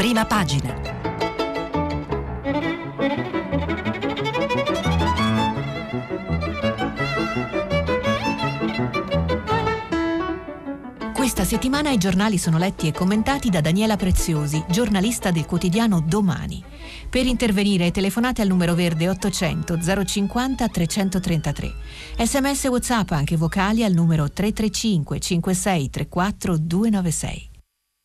prima pagina. Questa settimana i giornali sono letti e commentati da Daniela Preziosi, giornalista del quotidiano Domani. Per intervenire telefonate al numero verde 800 050 333. Sms WhatsApp anche vocali al numero 335 56 34 296.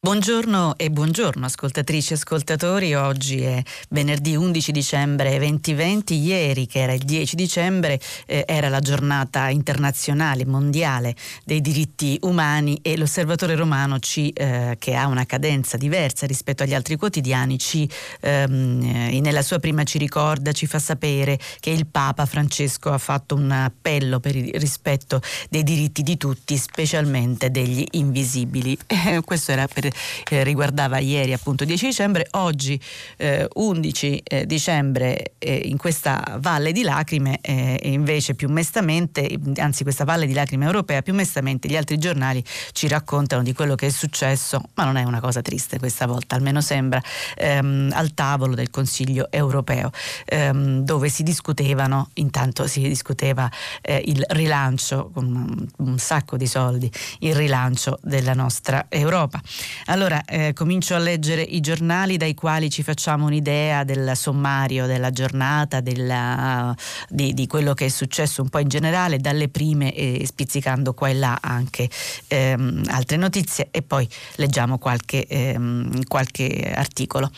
Buongiorno e buongiorno ascoltatrici e ascoltatori, oggi è venerdì 11 dicembre 2020, ieri che era il 10 dicembre eh, era la giornata internazionale mondiale dei diritti umani e l'osservatore romano ci, eh, che ha una cadenza diversa rispetto agli altri quotidiani ci, ehm, eh, nella sua prima ci ricorda, ci fa sapere che il Papa Francesco ha fatto un appello per il rispetto dei diritti di tutti, specialmente degli invisibili. questo era per eh, riguardava ieri appunto 10 dicembre, oggi eh, 11 eh, dicembre eh, in questa valle di lacrime e eh, invece più mestamente, anzi questa valle di lacrime europea, più mestamente gli altri giornali ci raccontano di quello che è successo, ma non è una cosa triste questa volta, almeno sembra, ehm, al tavolo del Consiglio europeo, ehm, dove si discutevano, intanto si discuteva eh, il rilancio con un, un sacco di soldi, il rilancio della nostra Europa. Allora, eh, comincio a leggere i giornali dai quali ci facciamo un'idea del sommario della giornata, della, di, di, quello che è successo un po' in generale, dalle prime e spizzicando qua e là anche ehm, altre notizie e poi leggiamo qualche, ehm, qualche articolo.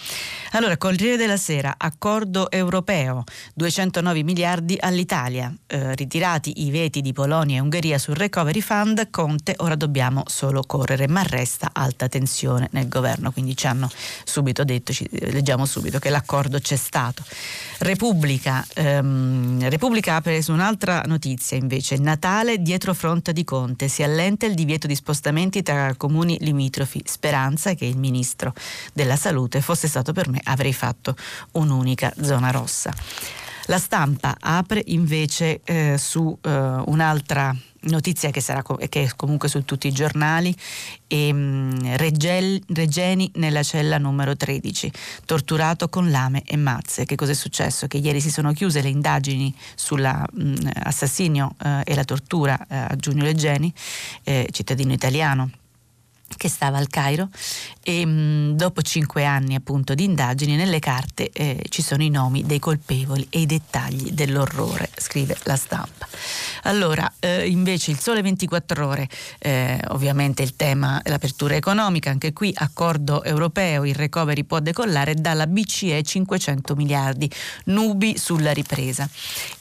Allora, Corriere della Sera, accordo europeo, 209 miliardi all'Italia, eh, ritirati i veti di Polonia e Ungheria sul recovery fund, Conte, ora dobbiamo solo correre, ma resta alta tensione tensione nel governo, quindi ci hanno subito detto, ci, leggiamo subito che l'accordo c'è stato. Repubblica, ehm, Repubblica apre su un'altra notizia invece, Natale dietro fronte di Conte, si allenta il divieto di spostamenti tra comuni limitrofi, speranza che il ministro della salute fosse stato per me avrei fatto un'unica zona rossa. La stampa apre invece eh, su eh, un'altra notizia che, sarà, che è comunque su tutti i giornali, e, um, Reggel, Regeni nella cella numero 13, torturato con lame e mazze. Che cosa è successo? Che ieri si sono chiuse le indagini sull'assassinio mm, uh, e la tortura uh, a Giugno Regeni, eh, cittadino italiano che stava al Cairo e mh, mm, dopo cinque anni appunto di indagini nelle carte eh, ci sono i nomi dei colpevoli e i dettagli dell'orrore, scrive la stampa. Allora, eh, invece il Sole 24 ore, eh, ovviamente il tema è l'apertura economica, anche qui accordo europeo, il recovery può decollare dalla BCE 500 miliardi, nubi sulla ripresa.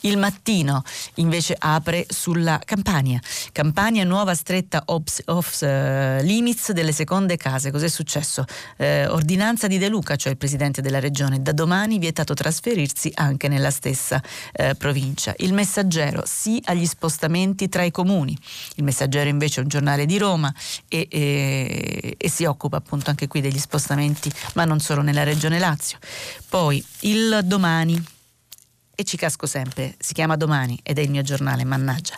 Il mattino invece apre sulla Campania, Campania nuova stretta off, off uh, limits delle seconde case, cos'è successo? Eh, ordinanza di De Luca, cioè il presidente della regione, da domani vietato trasferirsi anche nella stessa eh, provincia. Il messaggero sì agli spostamenti tra i comuni. Il Messaggero invece è un giornale di Roma e, e, e si occupa appunto anche qui degli spostamenti, ma non solo nella regione Lazio. Poi il domani e ci casco sempre, si chiama Domani ed è il mio giornale, mannaggia.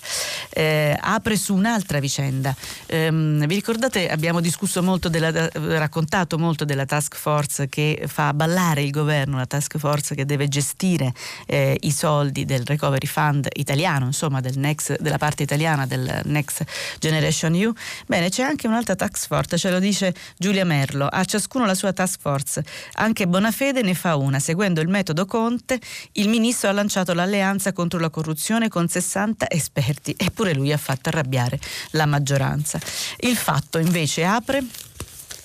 Eh, apre su un'altra vicenda. Eh, vi ricordate, abbiamo discusso molto, della, raccontato molto della task force che fa ballare il governo, la task force che deve gestire eh, i soldi del recovery fund italiano, insomma del next, della parte italiana del Next Generation EU. Bene, c'è anche un'altra task force, ce lo dice Giulia Merlo, a ciascuno la sua task force. Anche Bonafede ne fa una, seguendo il metodo Conte, il ministro ha lanciato l'alleanza contro la corruzione con 60 esperti, eppure lui ha fatto arrabbiare la maggioranza. Il fatto invece apre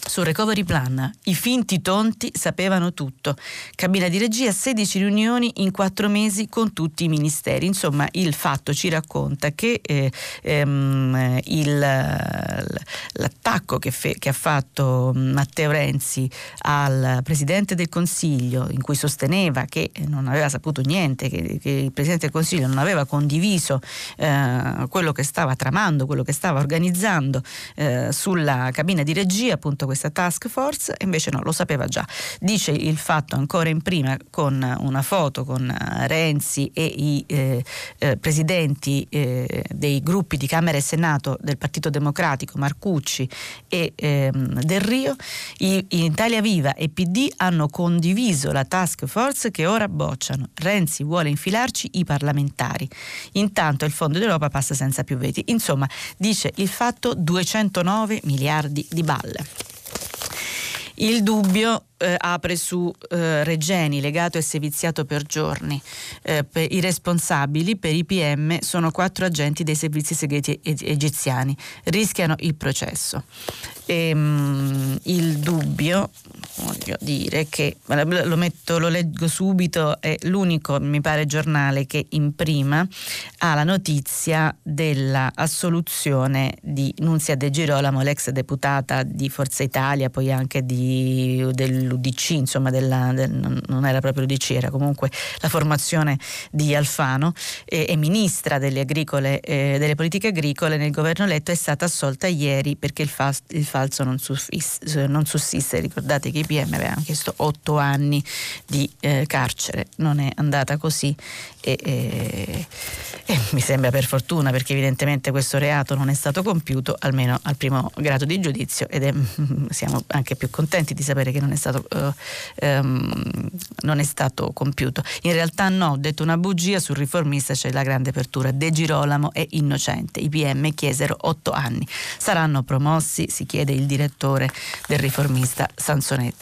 sul recovery plan i finti tonti sapevano tutto. Cabina di regia, 16 riunioni in 4 mesi con tutti i ministeri. Insomma, il fatto ci racconta che eh, ehm, il, l'attacco che, fe, che, ha fatto Matteo Renzi al Presidente del Consiglio, in cui sosteneva che non aveva saputo niente, che, che il Presidente del Consiglio non aveva condiviso eh, quello che stava tramando, quello che stava organizzando eh, sulla cabina di regia, appunto questa task force, invece no, lo sapeva già. Dice il fatto ancora in prima con una foto con eh, Renzi e i eh, eh, presidenti eh, dei gruppi di Camera e Senato del Partito Democratico, Marcucci e ehm, Del Rio. I, Italia Viva e PD hanno condiviso la task force che ora bocciano. Renzi vuole infilarci i parlamentari. Intanto il Fondo d'Europa passa senza più veti. Insomma, dice il fatto 209 miliardi di balle. Il dubbio eh, apre su eh, Regeni, legato e seviziato per giorni. Eh, per I responsabili per i PM sono quattro agenti dei servizi segreti egiziani. Rischiano il processo. E, ehm, mh, il dubbio, voglio dire che lo, metto, lo leggo subito, è l'unico, mi pare, giornale che in prima ha la notizia dell'assoluzione di Nunzia De Girolamo, l'ex deputata di Forza Italia, poi anche di, dell'UDC, insomma della, del, non era proprio l'UDC, era comunque la formazione di Alfano, e, e ministra delle, agricole, eh, delle politiche agricole nel governo eletto, è stata assolta ieri perché il, fa, il falso non, sussiste, non sussiste. Ricordate che i PM avevano chiesto otto anni di eh, carcere, non è andata così e, e, e, mi sembra per fortuna perché evidentemente questo reato non è stato compiuto almeno al primo grado di giudizio ed è, siamo anche più contenti di sapere che non è, stato, uh, um, non è stato compiuto. In realtà no, ho detto una bugia, sul riformista c'è la grande apertura, De Girolamo è innocente, i PM chiesero otto anni, saranno promossi, si chiede il direttore del riformista Sansonetti.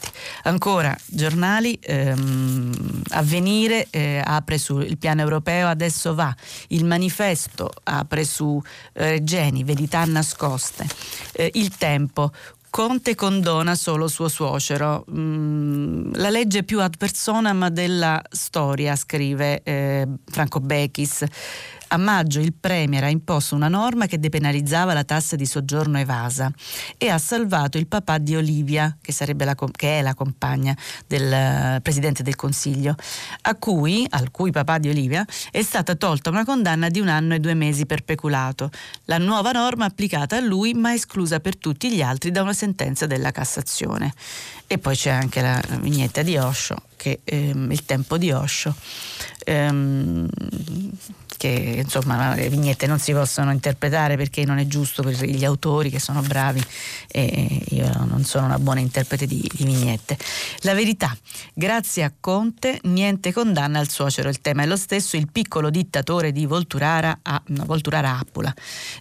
Ancora giornali, ehm, avvenire eh, apre sul piano europeo, adesso va, il manifesto apre su eh, Regeni, verità nascoste, eh, il tempo, Conte condona solo suo suocero. Mm, la legge più ad personam della storia, scrive eh, Franco Bechis. A maggio il Premier ha imposto una norma che depenalizzava la tassa di soggiorno evasa e ha salvato il papà di Olivia, che, la, che è la compagna del uh, Presidente del Consiglio, cui, al cui papà di Olivia è stata tolta una condanna di un anno e due mesi per peculato. La nuova norma applicata a lui ma esclusa per tutti gli altri da una sentenza della Cassazione. E poi c'è anche la vignetta di Osho, che ehm, il tempo di Osho. Ehm, che insomma le vignette non si possono interpretare perché non è giusto per gli autori che sono bravi e io non sono una buona interprete di, di vignette. La verità, grazie a Conte niente condanna al suocero, il tema è lo stesso, il piccolo dittatore di Volturara a no, Volturara Appula.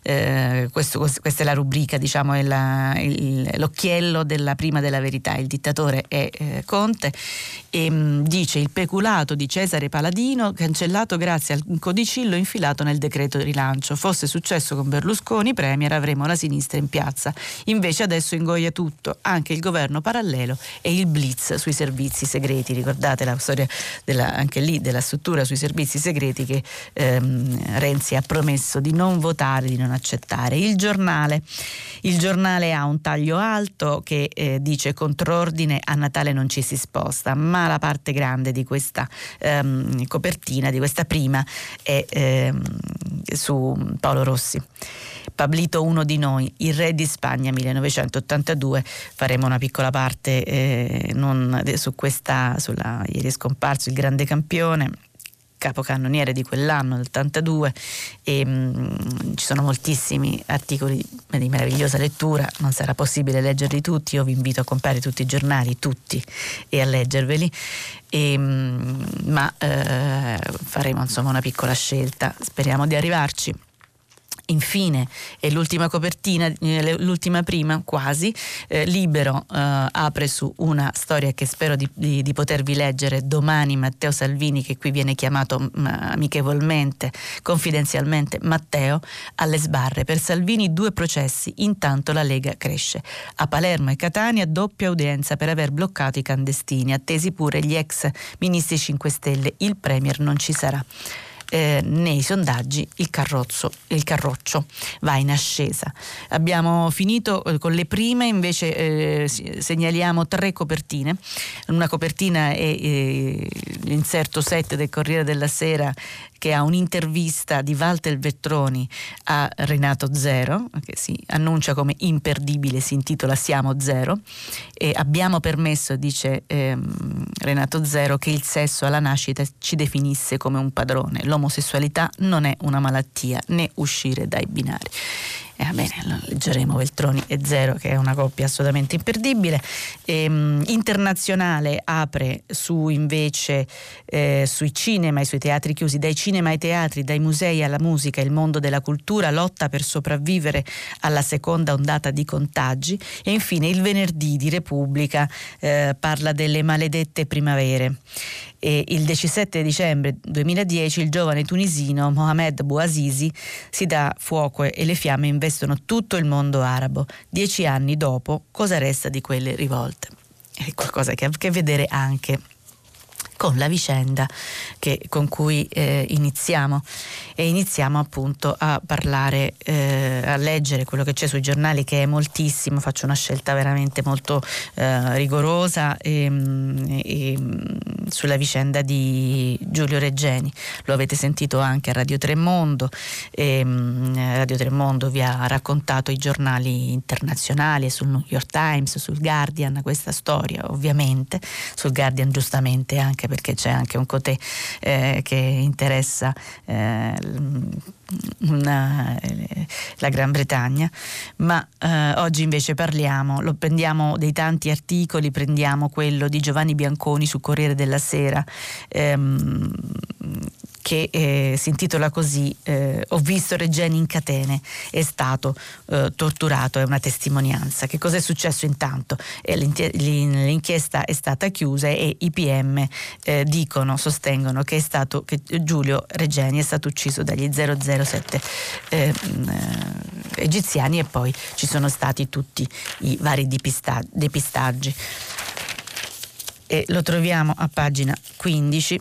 Eh, questo, questa è la rubrica, diciamo, è la, il, l'occhiello della prima della verità, il dittatore è eh, Conte e mh, mm, dice il peculato di Cesare Paladino cancellato grazie al codicillo filo infilato nel decreto di rilancio. Fosse successo con Berlusconi, Premier, avremo la sinistra in piazza. Invece adesso ingoia tutto, anche il governo parallelo e il blitz sui servizi segreti. Ricordate la storia della, anche lì della struttura sui servizi segreti che ehm, Renzi ha promesso di non votare, di non accettare. Il giornale, il giornale ha un taglio alto che eh, dice contrordine a Natale non ci si sposta, ma la parte grande di questa ehm, copertina, di questa prima, è eh, su Paolo Rossi. Pablito uno di noi, il re di Spagna 1982, faremo una piccola parte eh, non, su questa, sulla, ieri è scomparso il grande campione capocannoniere di quell'anno, del 82, e mh, mm, ci sono moltissimi articoli di meravigliosa lettura, non sarà possibile leggerli tutti, io vi invito a comprare tutti i giornali, tutti, e a leggerveli, e, mh, mm, ma eh, faremo insomma una piccola scelta, speriamo di arrivarci. Infine, e l'ultima copertina, eh, l'ultima prima quasi, eh, Libero eh, apre su una storia che spero di, di, di, potervi leggere domani, Matteo Salvini, che qui viene chiamato mh, amichevolmente, confidenzialmente Matteo, alle sbarre. Per Salvini due processi, intanto la Lega cresce. A Palermo e Catania doppia udienza per aver bloccato i clandestini, attesi pure gli ex ministri 5 Stelle, il Premier non ci sarà. Eh, nei sondaggi il, carrozzo, il carroccio va in ascesa. Abbiamo finito eh, con le prime, invece eh, segnaliamo tre copertine. Una copertina è eh, l'inserto 7 del Corriere della Sera che ha un'intervista di Walter Vettroni a Renato Zero, che si annuncia come imperdibile, si intitola Siamo Zero, e abbiamo permesso, dice ehm, Renato Zero, che il sesso alla nascita ci definisse come un padrone. L'omosessualità non è una malattia né uscire dai binari. Eh, bene, leggeremo Veltroni e Zero, che è una coppia assolutamente imperdibile. E, um, internazionale apre su invece eh, sui cinema e sui teatri chiusi, dai cinema ai teatri, dai musei alla musica, il mondo della cultura, lotta per sopravvivere alla seconda ondata di contagi. E infine il venerdì di Repubblica eh, parla delle maledette primavere. E il 17 dicembre 2010 il giovane tunisino Mohamed Bouazizi si dà fuoco e le fiamme investono tutto il mondo arabo. Dieci anni dopo, cosa resta di quelle rivolte? È qualcosa che ha a che vedere anche con la vicenda che, con cui eh, iniziamo. E iniziamo appunto a parlare, eh, a leggere quello che c'è sui giornali che è moltissimo, faccio una scelta veramente molto eh, rigorosa e, mm, e, mm, sulla vicenda di Giulio Reggeni, lo avete sentito anche a Radio Tremondo, e, mm, Radio Tremondo vi ha raccontato i giornali internazionali sul New York Times, sul Guardian, questa storia ovviamente, sul Guardian giustamente anche perché c'è anche un cotè eh, che interessa eh, una, eh, la Gran Bretagna, ma eh, oggi invece parliamo, lo prendiamo dei tanti articoli, prendiamo quello di Giovanni Bianconi su Corriere della Sera. Ehm, che eh, si intitola così eh, Ho visto Regeni in catene, è stato eh, torturato, è una testimonianza. Che cosa è successo intanto? l'inchiesta è stata chiusa e i PM eh, dicono, sostengono che, stato, che, Giulio Regeni è stato ucciso dagli 007 eh, egiziani e poi ci sono stati tutti i vari depistaggi. E lo troviamo a pagina 15.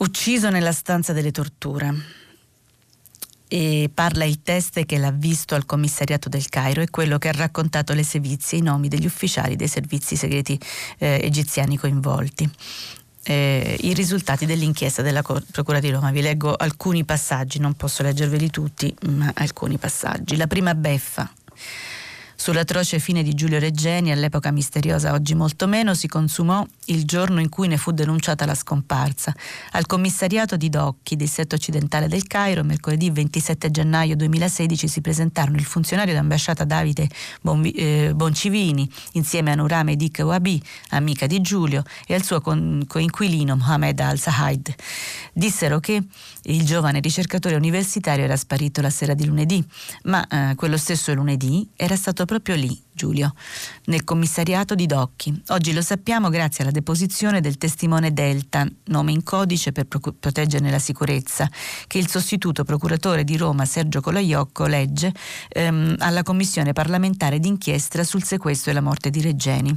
Ucciso nella stanza delle torture. E parla il teste che l'ha visto al commissariato del Cairo e quello che ha raccontato le sevizie i nomi degli ufficiali dei servizi segreti eh, egiziani coinvolti. Eh, I risultati dell'inchiesta della Procura di Roma. Vi leggo alcuni passaggi, non posso leggerveli tutti, ma alcuni passaggi. La prima beffa Sull'atroce fine di Giulio Reggeni, all'epoca misteriosa, oggi molto meno, si consumò il giorno in cui ne fu denunciata la scomparsa. Al commissariato di Docchi, distretto occidentale del Cairo, mercoledì 27 gennaio 2016 si presentarono il funzionario d'ambasciata Davide Bonvi, eh, Boncivini, insieme a Nurame Dik Wabi, amica di Giulio, e al suo con, coinquilino Mohamed Al-Sahaid. Dissero che il giovane ricercatore universitario era sparito la sera di lunedì, ma eh, quello stesso lunedì era stato proprio lì Giulio, nel commissariato di Docchi. Oggi lo sappiamo grazie alla deposizione del testimone Delta, nome in codice per pro- proteggerne la sicurezza, che il sostituto procuratore di Roma Sergio Colaiocco legge ehm, alla commissione parlamentare d'inchiesta sul sequestro e la morte di Reggeni.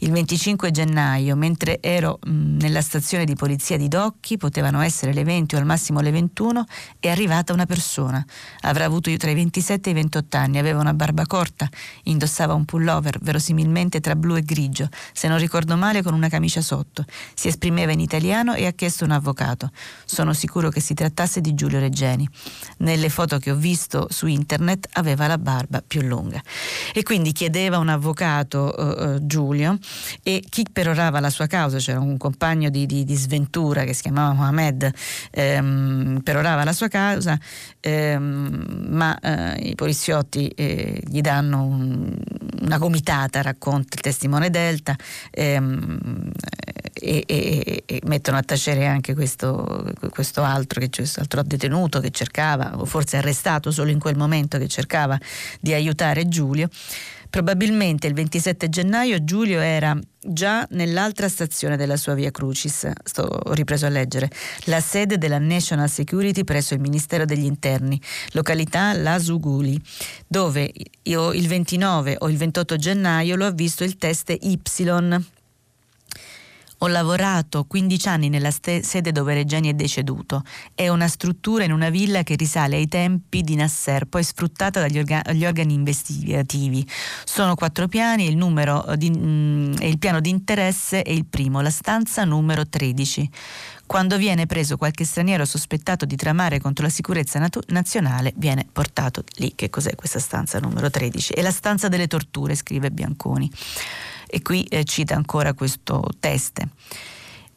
Il 25 gennaio, mentre ero mh, nella stazione di polizia di Docchi, potevano essere le 20 o al massimo le 21, è arrivata una persona. Avrà avuto tra i 27 e i 28 anni, aveva una barba corta, indossava un pullover, verosimilmente tra blu e grigio, se non ricordo male con una camicia sotto. Si esprimeva in italiano e ha chiesto un avvocato. Sono sicuro che si trattasse di Giulio Reggeni. Nelle foto che ho visto su internet aveva la barba più lunga. E quindi chiedeva un avvocato uh, Giulio e chi perorava la sua causa, c'era un compagno di, di, di sventura che si chiamava Mohamed, ehm, perorava la sua causa, ehm, ma eh, i poliziotti eh, gli danno un, una gomitata, racconta il testimone Delta, ehm, e, e, e, mettono a tacere anche questo, questo altro, che, questo altro detenuto che cercava, o forse arrestato solo in quel momento, che cercava di aiutare Giulio. Probabilmente il 27 gennaio Giulio era già nell'altra stazione della sua via Crucis, sto, ripreso a leggere, la sede della National Security presso il Ministero degli Interni, località Lasuguli, dove io il 29 o il 28 gennaio lo ha visto il test Y Ho lavorato 15 anni nella ste- sede dove Regeni è deceduto. È una struttura in una villa che risale ai tempi di Nasser, poi sfruttata dagli orga- organi investigativi. Sono quattro piani e il, numero di, mm, e il piano di interesse è il primo, la stanza numero 13 quando viene preso qualche straniero sospettato di tramare contro la sicurezza natu- nazionale, viene portato lì. Che cos'è questa stanza numero 13? È la stanza delle torture, scrive Bianconi. E qui eh, cita ancora questo test,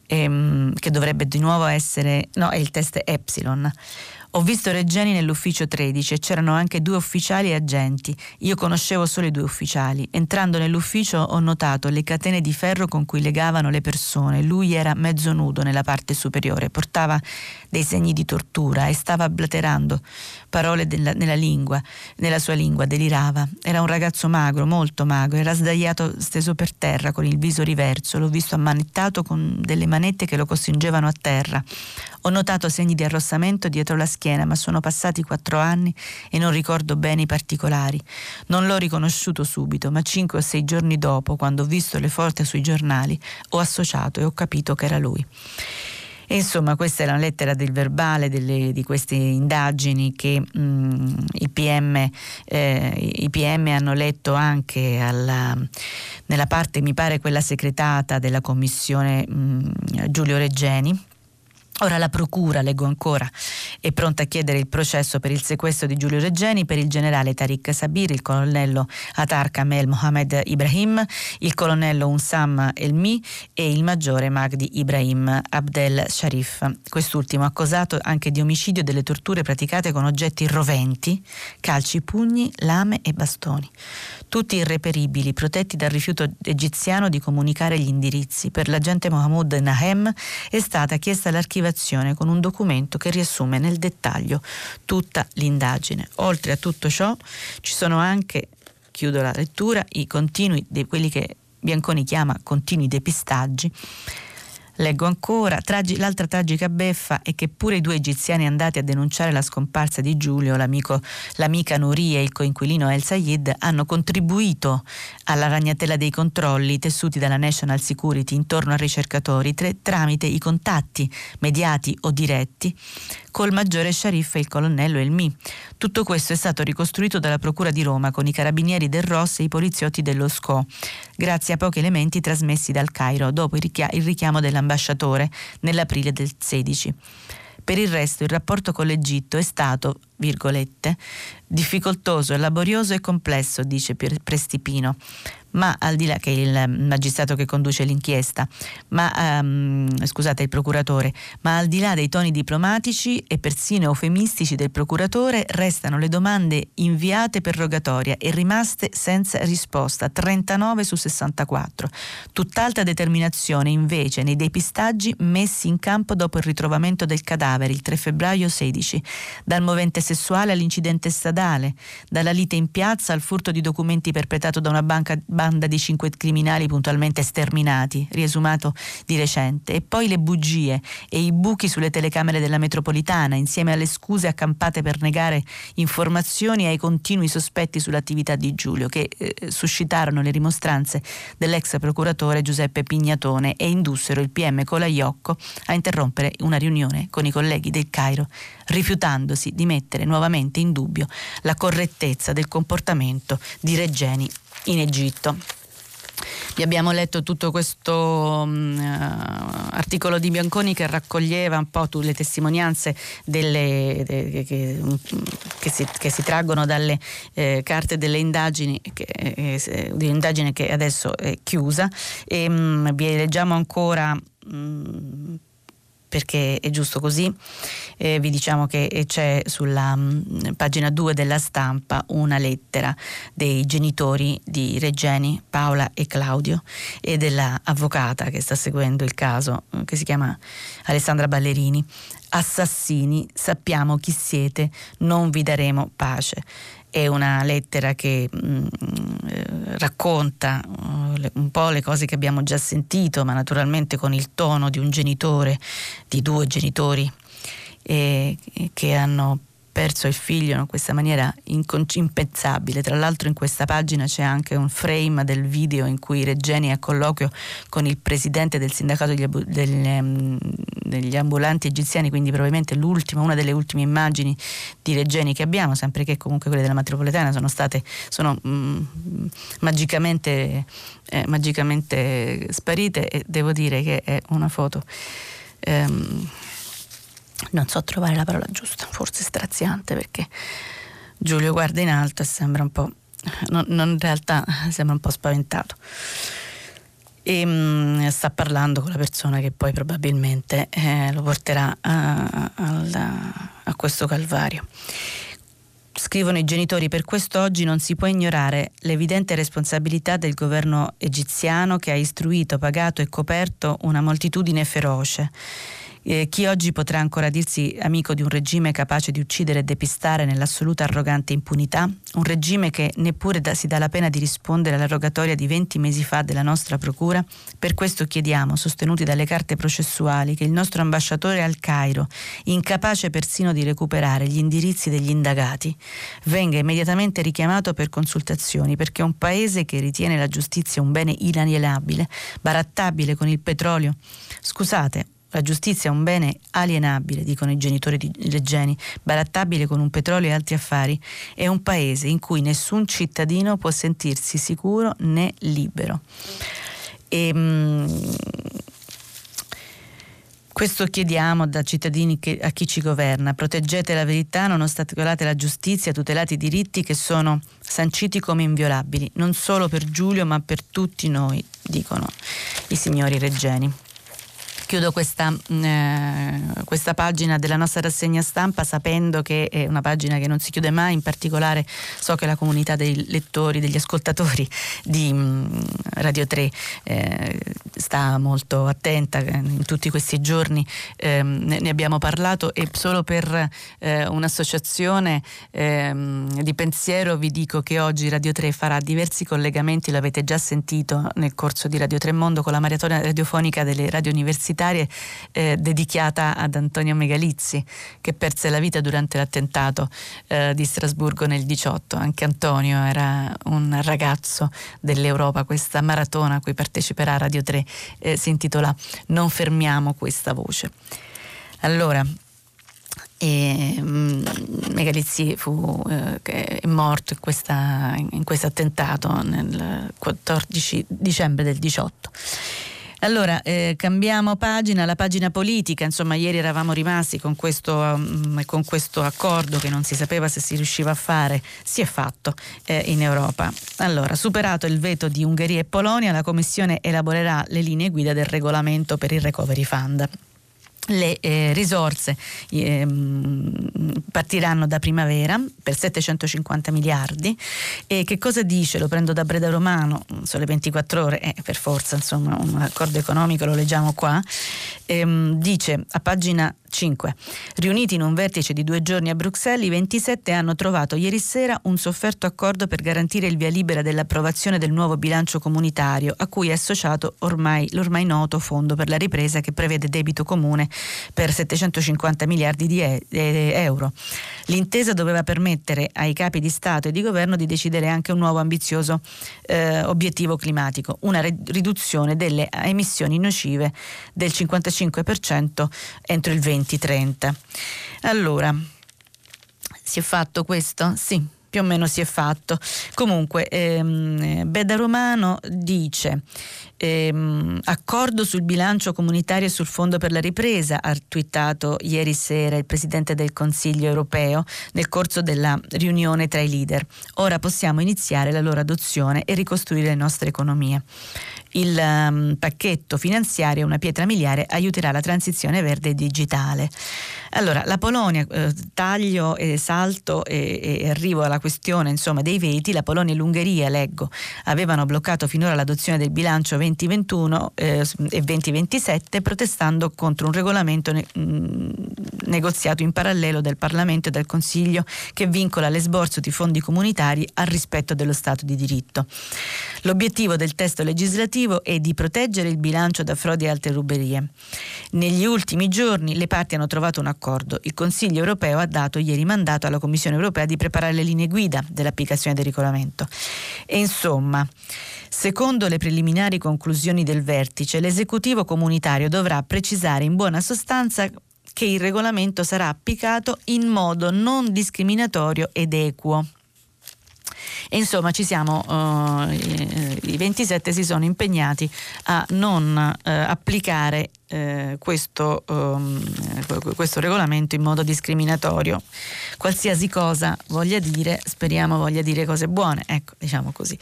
ehm, che dovrebbe di nuovo essere, no, è il test Epsilon. Ho visto Regeni nell'ufficio 13 e c'erano anche due ufficiali e agenti. Io conoscevo solo i due ufficiali. Entrando nell'ufficio ho notato le catene di ferro con cui legavano le persone. Lui era mezzo nudo nella parte superiore, portava dei segni di tortura e stava blaterando parole della, nella lingua, nella sua lingua, delirava. Era un ragazzo magro, molto magro, era sdraiato steso per terra con il viso riverso. L'ho visto ammanettato con delle manette che lo costringevano a terra. Ho notato segni di arrossamento dietro la schiena, ma sono passati quattro anni e non ricordo bene i particolari. Non l'ho riconosciuto subito, ma cinque o sei giorni dopo, quando ho visto le foto sui giornali, ho associato e ho capito che era lui. E insomma, questa è la lettera del verbale delle, di queste indagini che mh, mm, i, PM, eh, i, PM, hanno letto anche alla, nella parte, mi pare, quella segretata della commissione mh, mm, Giulio Reggeni Ora la Procura, leggo ancora, è pronta a chiedere il processo per il sequestro di Giulio Reggeni per il generale Tariq Sabir, il colonnello Atar Kamel Mohamed Ibrahim, il colonnello Unsam Elmi e il maggiore Magdi Ibrahim Abdel Sharif. Quest'ultimo accusato anche di omicidio e delle torture praticate con oggetti roventi, calci, pugni, lame e bastoni tutti irreperibili, protetti dal rifiuto egiziano di comunicare gli indirizzi. Per l'agente Mohamed Nahem è stata chiesta l'archivazione con un documento che riassume nel dettaglio tutta l'indagine. Oltre a tutto ciò ci sono anche, chiudo la lettura, i continui, quelli che Bianconi chiama continui depistaggi Leggo ancora, tragi, l'altra tragica beffa è che pure i due egiziani andati a denunciare la scomparsa di Giulio, l'amica Nuri e il coinquilino El Sayed, hanno contribuito alla ragnatela dei controlli tessuti dalla National Security intorno a ricercatori tre, tramite i contatti mediati o diretti col maggiore Sharif e il colonnello Elmi. Tutto questo è stato ricostruito dalla Procura di Roma con i carabinieri del Ross e i poliziotti dello SCO, grazie a pochi elementi trasmessi dal Cairo dopo il richiamo dell'ambasciatore nell'aprile del 16. Per il resto il rapporto con l'Egitto è stato, virgolette, difficoltoso, laborioso e complesso, dice Prestipino ma al di là che il magistrato che conduce l'inchiesta, ma um, scusate il procuratore, ma al di là dei toni diplomatici e persino eufemistici del procuratore restano le domande inviate per rogatoria e rimaste senza risposta, 39 su 64. Tutt'altra determinazione invece nei depistaggi messi in campo dopo il ritrovamento del cadavere il 3 febbraio 16, dal movente sessuale all'incidente stradale, dalla lite in piazza al furto di documenti perpetrato da una banca banda di cinque criminali puntualmente sterminati, riesumato di recente, e poi le bugie e i buchi sulle telecamere della metropolitana, insieme alle scuse accampate per negare informazioni ai continui sospetti sull'attività di Giulio, che eh, suscitarono le rimostranze dell'ex procuratore Giuseppe Pignatone e indussero il PM Colaiocco a interrompere una riunione con i colleghi del Cairo, rifiutandosi di mettere nuovamente in dubbio la correttezza del comportamento di Reggeni in Egitto. Vi abbiamo letto tutto questo um, articolo di Bianconi che raccoglieva un po' le testimonianze delle, de, che, che, si, che, si, traggono dalle eh, carte delle indagini, che, eh, di indagine che adesso è chiusa. E, um, vi leggiamo ancora. Um, perché è giusto così. Eh, vi diciamo che c'è sulla mh, mm, pagina 2 della stampa una lettera dei genitori di Regeni, Paola e Claudio, e dell'avvocata che sta seguendo il caso, eh, che si chiama Alessandra Ballerini. Assassini, sappiamo chi siete, non vi daremo pace è una lettera che mh, mm, eh, racconta uh, un po' le cose che abbiamo già sentito, ma naturalmente con il tono di un genitore, di due genitori eh, che hanno perso il figlio in questa maniera impensabile. Tra l'altro in questa pagina c'è anche un frame del video in cui Regeni è a colloquio con il presidente del sindacato degli, degli, ehm, degli ambulanti egiziani, quindi probabilmente una delle ultime immagini di Regeni che abbiamo, sempre che comunque quelle della metropolitana sono state sono, mm, magicamente, eh, magicamente sparite e devo dire che è una foto. Ehm, non so trovare la parola giusta, forse straziante perché Giulio guarda in alto e sembra un po', non, non in realtà sembra un po' spaventato. E mh, mm, sta parlando con la persona che poi probabilmente eh, lo porterà a, a, a questo calvario. Scrivono i genitori, per questo oggi non si può ignorare l'evidente responsabilità del governo egiziano che ha istruito, pagato e coperto una moltitudine feroce eh, chi oggi potrà ancora dirsi amico di un regime capace di uccidere e depistare nell'assoluta arrogante impunità? Un regime che neppure da, si dà la pena di rispondere alla rogatoria di 20 mesi fa della nostra procura? Per questo chiediamo, sostenuti dalle carte processuali, che il nostro ambasciatore al Cairo, incapace persino di recuperare gli indirizzi degli indagati, venga immediatamente richiamato per consultazioni, perché un paese che ritiene la giustizia un bene inalienabile, barattabile con il petrolio, scusate, la giustizia è un bene alienabile, dicono i genitori di Leggeni, barattabile con un petrolio e altri affari. È un paese in cui nessun cittadino può sentirsi sicuro né libero. E, ehm, mh, questo chiediamo da cittadini che, a chi ci governa. Proteggete la verità, non ostacolate la giustizia, tutelate i diritti che sono sanciti come inviolabili, non solo per Giulio ma per tutti noi, dicono i signori reggeni chiudo questa, mm, eh, questa, pagina della nostra rassegna stampa sapendo che è una pagina che non si chiude mai, in particolare so che la comunità dei lettori, degli ascoltatori di mm, Radio 3 eh, sta molto attenta, eh, in tutti questi giorni eh, ne abbiamo parlato e solo per eh, un'associazione ehm, di pensiero vi dico che oggi Radio 3 farà diversi collegamenti, l'avete già sentito nel corso di Radio 3 Mondo con la maratona radiofonica delle radio universitarie universitarie eh, dedicata ad Antonio Megalizzi che perse la vita durante l'attentato eh, di Strasburgo nel 18. Anche Antonio era un ragazzo dell'Europa, questa maratona a cui parteciperà Radio 3 eh, si intitola Non fermiamo questa voce. Allora, e um, Megalizzi fu, eh, è morto in questo attentato nel 14 dicembre del 18. Allora, eh, cambiamo pagina, la pagina politica, insomma ieri eravamo rimasti con questo, um, con questo, accordo che non si sapeva se si riusciva a fare, si è fatto eh, in Europa. Allora, superato il veto di Ungheria e Polonia, la Commissione elaborerà le linee guida del regolamento per il Recovery Fund le eh, risorse eh, partiranno da primavera per 750 miliardi e che cosa dice? Lo prendo da Breda Romano, sono le 24 ore, eh, per forza insomma un accordo economico lo leggiamo qua, ehm, dice a pagina 5. Riuniti in un vertice di due giorni a Bruxelles, i 27 hanno trovato ieri sera un sofferto accordo per garantire il via libera dell'approvazione del nuovo bilancio comunitario, a cui è associato ormai, l'ormai noto Fondo per la ripresa che prevede debito comune per 750 miliardi di euro. L'intesa doveva permettere ai capi di Stato e di governo di decidere anche un nuovo ambizioso eh, obiettivo climatico, una riduzione delle emissioni nocive del 55% entro il 20 2030. Allora, si è fatto questo? Sì, più o meno si è fatto. Comunque, ehm, Beda Romano dice ehm, accordo sul bilancio comunitario e sul fondo per la ripresa, ha twittato ieri sera il Presidente del Consiglio europeo nel corso della riunione tra i leader. Ora possiamo iniziare la loro adozione e ricostruire le nostre economie. Il um, pacchetto finanziario, una pietra miliare, aiuterà la transizione verde e digitale. Allora, la Polonia, eh, taglio e salto e, e, arrivo alla questione insomma, dei veti, la Polonia e l'Ungheria, leggo, avevano bloccato finora l'adozione del bilancio 2021 eh, e 2027 protestando contro un regolamento ne- mh, negoziato in parallelo del Parlamento e del Consiglio che vincola l'esborso di fondi comunitari al rispetto dello Stato di diritto. L'obiettivo del testo legislativo è di proteggere il bilancio da frodi e altre ruberie. Negli ultimi giorni le parti hanno trovato un accordo. Il Consiglio europeo ha dato ieri mandato alla Commissione europea di preparare le linee guida dell'applicazione del regolamento. E insomma, Secondo le preliminari conclusioni del vertice, l'esecutivo comunitario dovrà precisare in buona sostanza che il regolamento sarà applicato in modo non discriminatorio ed equo. E insomma ci siamo, uh, i 27 si sono impegnati a non uh, applicare uh, questo, um, questo, regolamento in modo discriminatorio. Qualsiasi cosa voglia dire, speriamo voglia dire cose buone, ecco, diciamo così.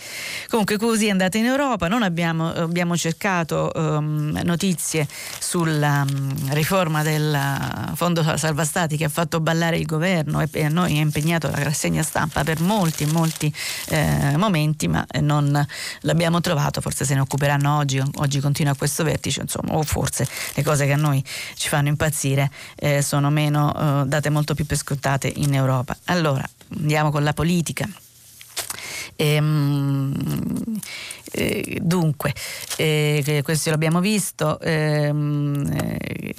Comunque così è andata in Europa, non abbiamo, abbiamo cercato um, notizie sulla um, riforma del Fondo Salva Stati che ha fatto ballare il governo e, e a noi è impegnato la rassegna stampa per molti, molti eh, momenti, ma non l'abbiamo trovato, forse se ne occuperanno oggi, oggi continua questo vertice, insomma, o forse le cose che a noi ci fanno impazzire eh, sono meno eh, date molto più per scontate in Europa. Allora, andiamo con la politica. Ehm, eh, dunque, eh, questo l'abbiamo visto. Ehm, eh,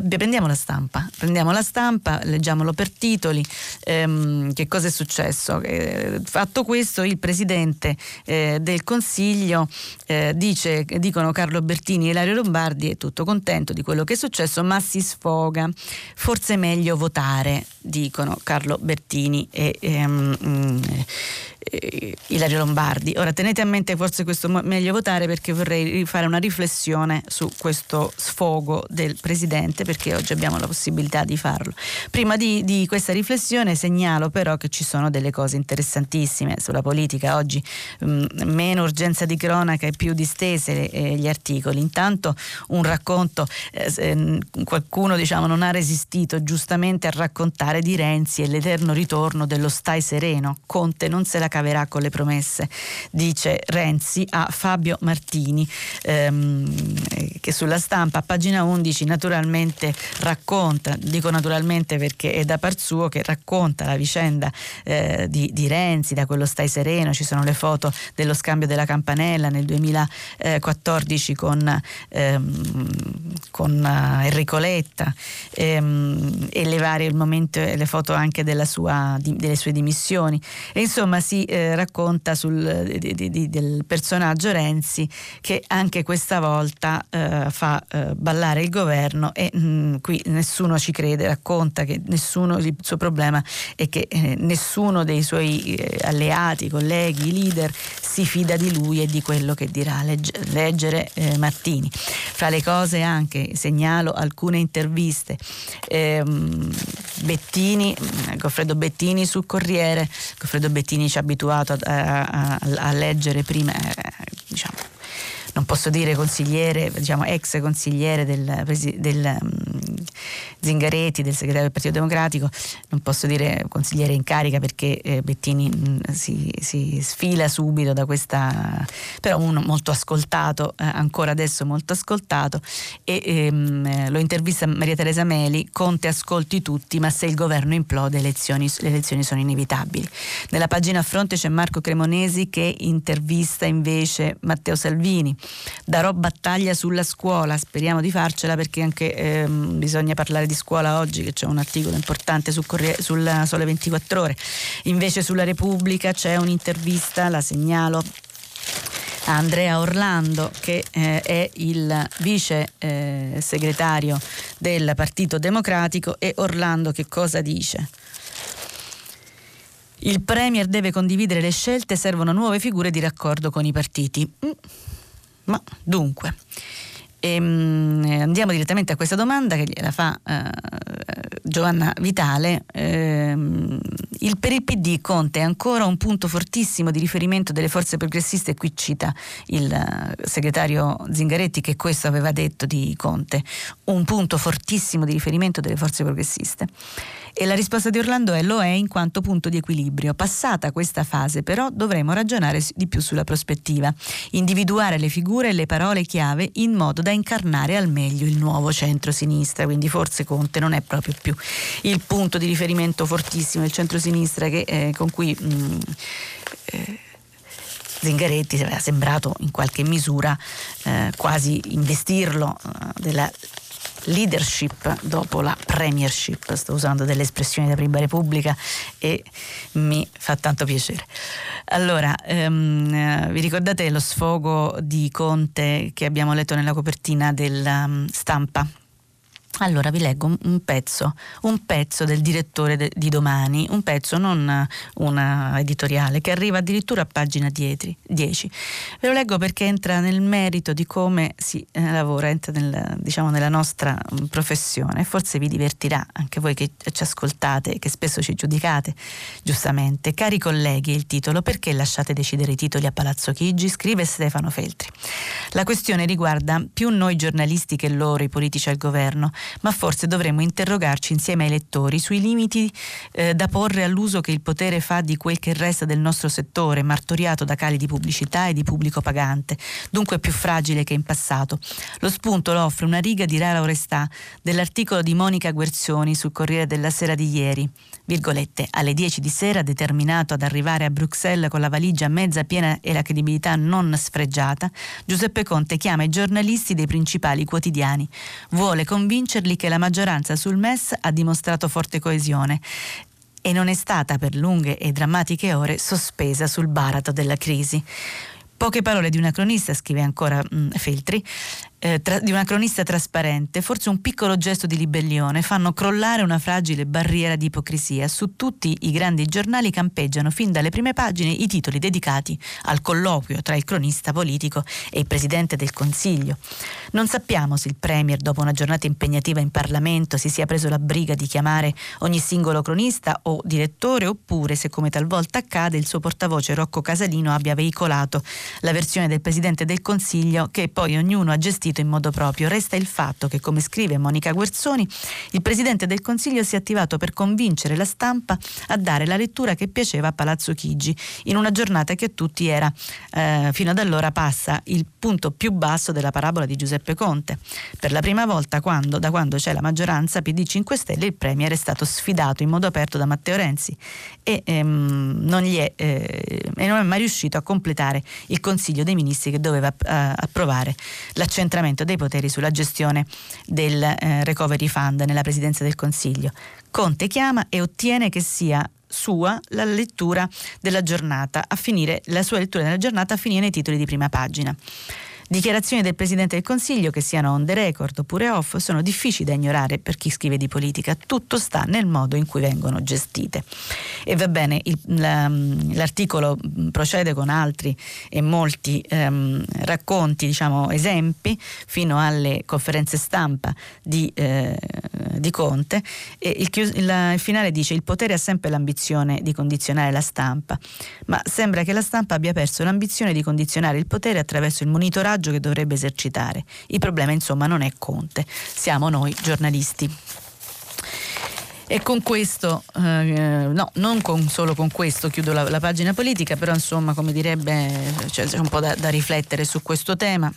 prendiamo la stampa, prendiamo la stampa, leggiamolo per titoli, ehm, che cosa è successo? Eh, fatto questo il Presidente eh, del Consiglio eh, dice, dicono Carlo Bertini e Ilario Lombardi è tutto contento di quello che è successo ma si sfoga, forse è meglio votare, dicono Carlo Bertini e ehm, mm, eh, Ilario Lombardi. Ora tenete a mente forse questo meglio votare perché vorrei fare una riflessione su questo sfogo del Presidente perché oggi abbiamo la possibilità di farlo. Prima di, di questa riflessione segnalo però che ci sono delle cose interessantissime sulla politica. Oggi mh, mm, meno urgenza di cronaca e più distese eh, gli articoli. Intanto un racconto, eh, qualcuno diciamo non ha resistito giustamente a raccontare di Renzi e l'eterno ritorno dello stai sereno. Conte non se la caverà con le promesse, dice Renzi a Fabio Martini, ehm, che sulla stampa a pagina 11 naturalmente racconta, dico naturalmente perché è da par suo che racconta la vicenda eh, di, di, Renzi, da quello stai sereno, ci sono le foto dello scambio della campanella nel 2014 con, ehm, con uh, Enrico Letta ehm, e le varie il momento, le foto anche sua, di, delle sue dimissioni. E insomma si eh, racconta sul, di, di, del personaggio Renzi che anche questa volta eh, fa eh, ballare il governo e mh, mm, qui nessuno ci crede, racconta che nessuno, il suo problema è che eh, nessuno dei suoi eh, alleati, colleghi, leader si fida di lui e di quello che dirà. Legge, leggere eh, Martini. Fra le cose anche segnalo alcune interviste. Ehm, Bettini, Goffredo Bettini sul Corriere, Goffredo Bettini ci ha abituato a, a, a leggere prima, eh, diciamo, non posso dire consigliere, diciamo ex consigliere del, del um, Zingaretti, del segretario del Partito Democratico, non posso dire consigliere in carica perché eh, Bettini mh, mm, si, si, sfila subito da questa, però uno molto ascoltato, eh, ancora adesso molto ascoltato, e ehm, lo intervista Maria Teresa Meli, Conte ascolti tutti, ma se il governo implode elezioni, le elezioni sono inevitabili. Nella pagina a fronte c'è Marco Cremonesi che intervista invece Matteo Salvini, darò battaglia sulla scuola, speriamo di farcela perché anche ehm, bisogna parlare di scuola oggi, che c'è un articolo importante sul, Corriere, sul Sole 24 Ore. Invece sulla Repubblica c'è un'intervista, la segnalo Andrea Orlando che eh, è il vice eh, segretario del Partito Democratico e Orlando che cosa dice? Il Premier deve condividere le scelte, servono nuove figure di raccordo con i partiti. Mm. Ma dunque, ehm, andiamo direttamente a questa domanda che la fa eh, Giovanna Vitale. Ehm, il, per il PD Conte è ancora un punto fortissimo di riferimento delle forze progressiste, qui cita il eh, segretario Zingaretti che questo aveva detto di Conte, un punto fortissimo di riferimento delle forze progressiste. E la risposta di Orlando è lo è in quanto punto di equilibrio. Passata questa fase però dovremo ragionare di più sulla prospettiva, individuare le figure e le parole chiave in modo da incarnare al meglio il nuovo centro-sinistra, quindi forse Conte non è proprio più il punto di riferimento fortissimo. Del centro-sinistra che, eh, con cui... Mh, mm, eh, Zingaretti aveva sembrato in qualche misura eh, quasi investirlo eh, della leadership dopo la premiership, sto usando delle espressioni da Prima Repubblica e mi fa tanto piacere. Allora, ehm, vi ricordate lo sfogo di Conte che abbiamo letto nella copertina della um, stampa? Allora vi leggo un, pezzo, un pezzo del direttore de, di domani, un pezzo non una editoriale che arriva addirittura a pagina 10. Ve lo leggo perché entra nel merito di come si eh, lavora, entra nel, diciamo, nella nostra um, professione forse vi divertirà anche voi che ci ascoltate e che spesso ci giudicate giustamente. Cari colleghi, il titolo Perché lasciate decidere i titoli a Palazzo Chigi? scrive Stefano Feltri. La questione riguarda più noi giornalisti che loro, i politici al governo ma forse dovremmo interrogarci insieme ai lettori sui limiti eh, da porre all'uso che il potere fa di quel che resta del nostro settore, martoriato da cali di pubblicità e di pubblico pagante, dunque più fragile che in passato. Lo spunto lo offre una riga di rara onestà dell'articolo di Monica Guerzioni sul Corriere della Sera di ieri. Virgolette, alle 10 di sera, determinato ad arrivare a Bruxelles con la valigia mezza piena e la credibilità non sfregiata, Giuseppe Conte chiama i giornalisti dei principali quotidiani. Vuole convincerli che la maggioranza sul MES ha dimostrato forte coesione e non è stata per lunghe e drammatiche ore sospesa sul baratro della crisi. Poche parole di una cronista, scrive ancora mh, mm, Feltri, eh, tra, di una cronista trasparente, forse un piccolo gesto di ribellione, fanno crollare una fragile barriera di ipocrisia. Su tutti i grandi giornali campeggiano fin dalle prime pagine i titoli dedicati al colloquio tra il cronista politico e il Presidente del Consiglio. Non sappiamo se il Premier, dopo una giornata impegnativa in Parlamento, si sia preso la briga di chiamare ogni singolo cronista o direttore, oppure se, come talvolta accade, il suo portavoce Rocco Casalino abbia veicolato la versione del Presidente del Consiglio che poi ognuno ha gestito in modo proprio. Resta il fatto che, come scrive Monica Guerzoni, il Presidente del Consiglio si è attivato per convincere la stampa a dare la lettura che piaceva a Palazzo Chigi, in una giornata che a tutti era, eh, fino ad allora passa, il punto più basso della parabola di Giuseppe Conte. Per la prima volta quando, da quando c'è la maggioranza PD 5 Stelle, il Premier è stato sfidato in modo aperto da Matteo Renzi e, ehm, non, è, eh, non è mai riuscito a completare il Consiglio dei Ministri che doveva eh, approvare l'accentramento accentramento dei poteri sulla gestione del eh, Recovery Fund nella Presidenza del Consiglio. Conte chiama e ottiene che sia sua la lettura della giornata, a finire, la sua lettura della giornata a finire nei titoli di prima pagina. Dichiarazioni del Presidente del Consiglio, che siano on the record oppure off, sono difficili da ignorare per chi scrive di politica. Tutto sta nel modo in cui vengono gestite. E va bene, il, la, l'articolo procede con altri e molti ehm, racconti, diciamo, esempi, fino alle conferenze stampa di, eh, di Conte. E il, il, il finale dice: Il potere ha sempre l'ambizione di condizionare la stampa, ma sembra che la stampa abbia perso l'ambizione di condizionare il potere attraverso il monitoraggio monitoraggio che dovrebbe esercitare. Il problema insomma non è Conte, siamo noi giornalisti. E con questo, eh, no, non con, solo con questo chiudo la, la, pagina politica, però insomma come direbbe cioè, c'è un po' da, da riflettere su questo tema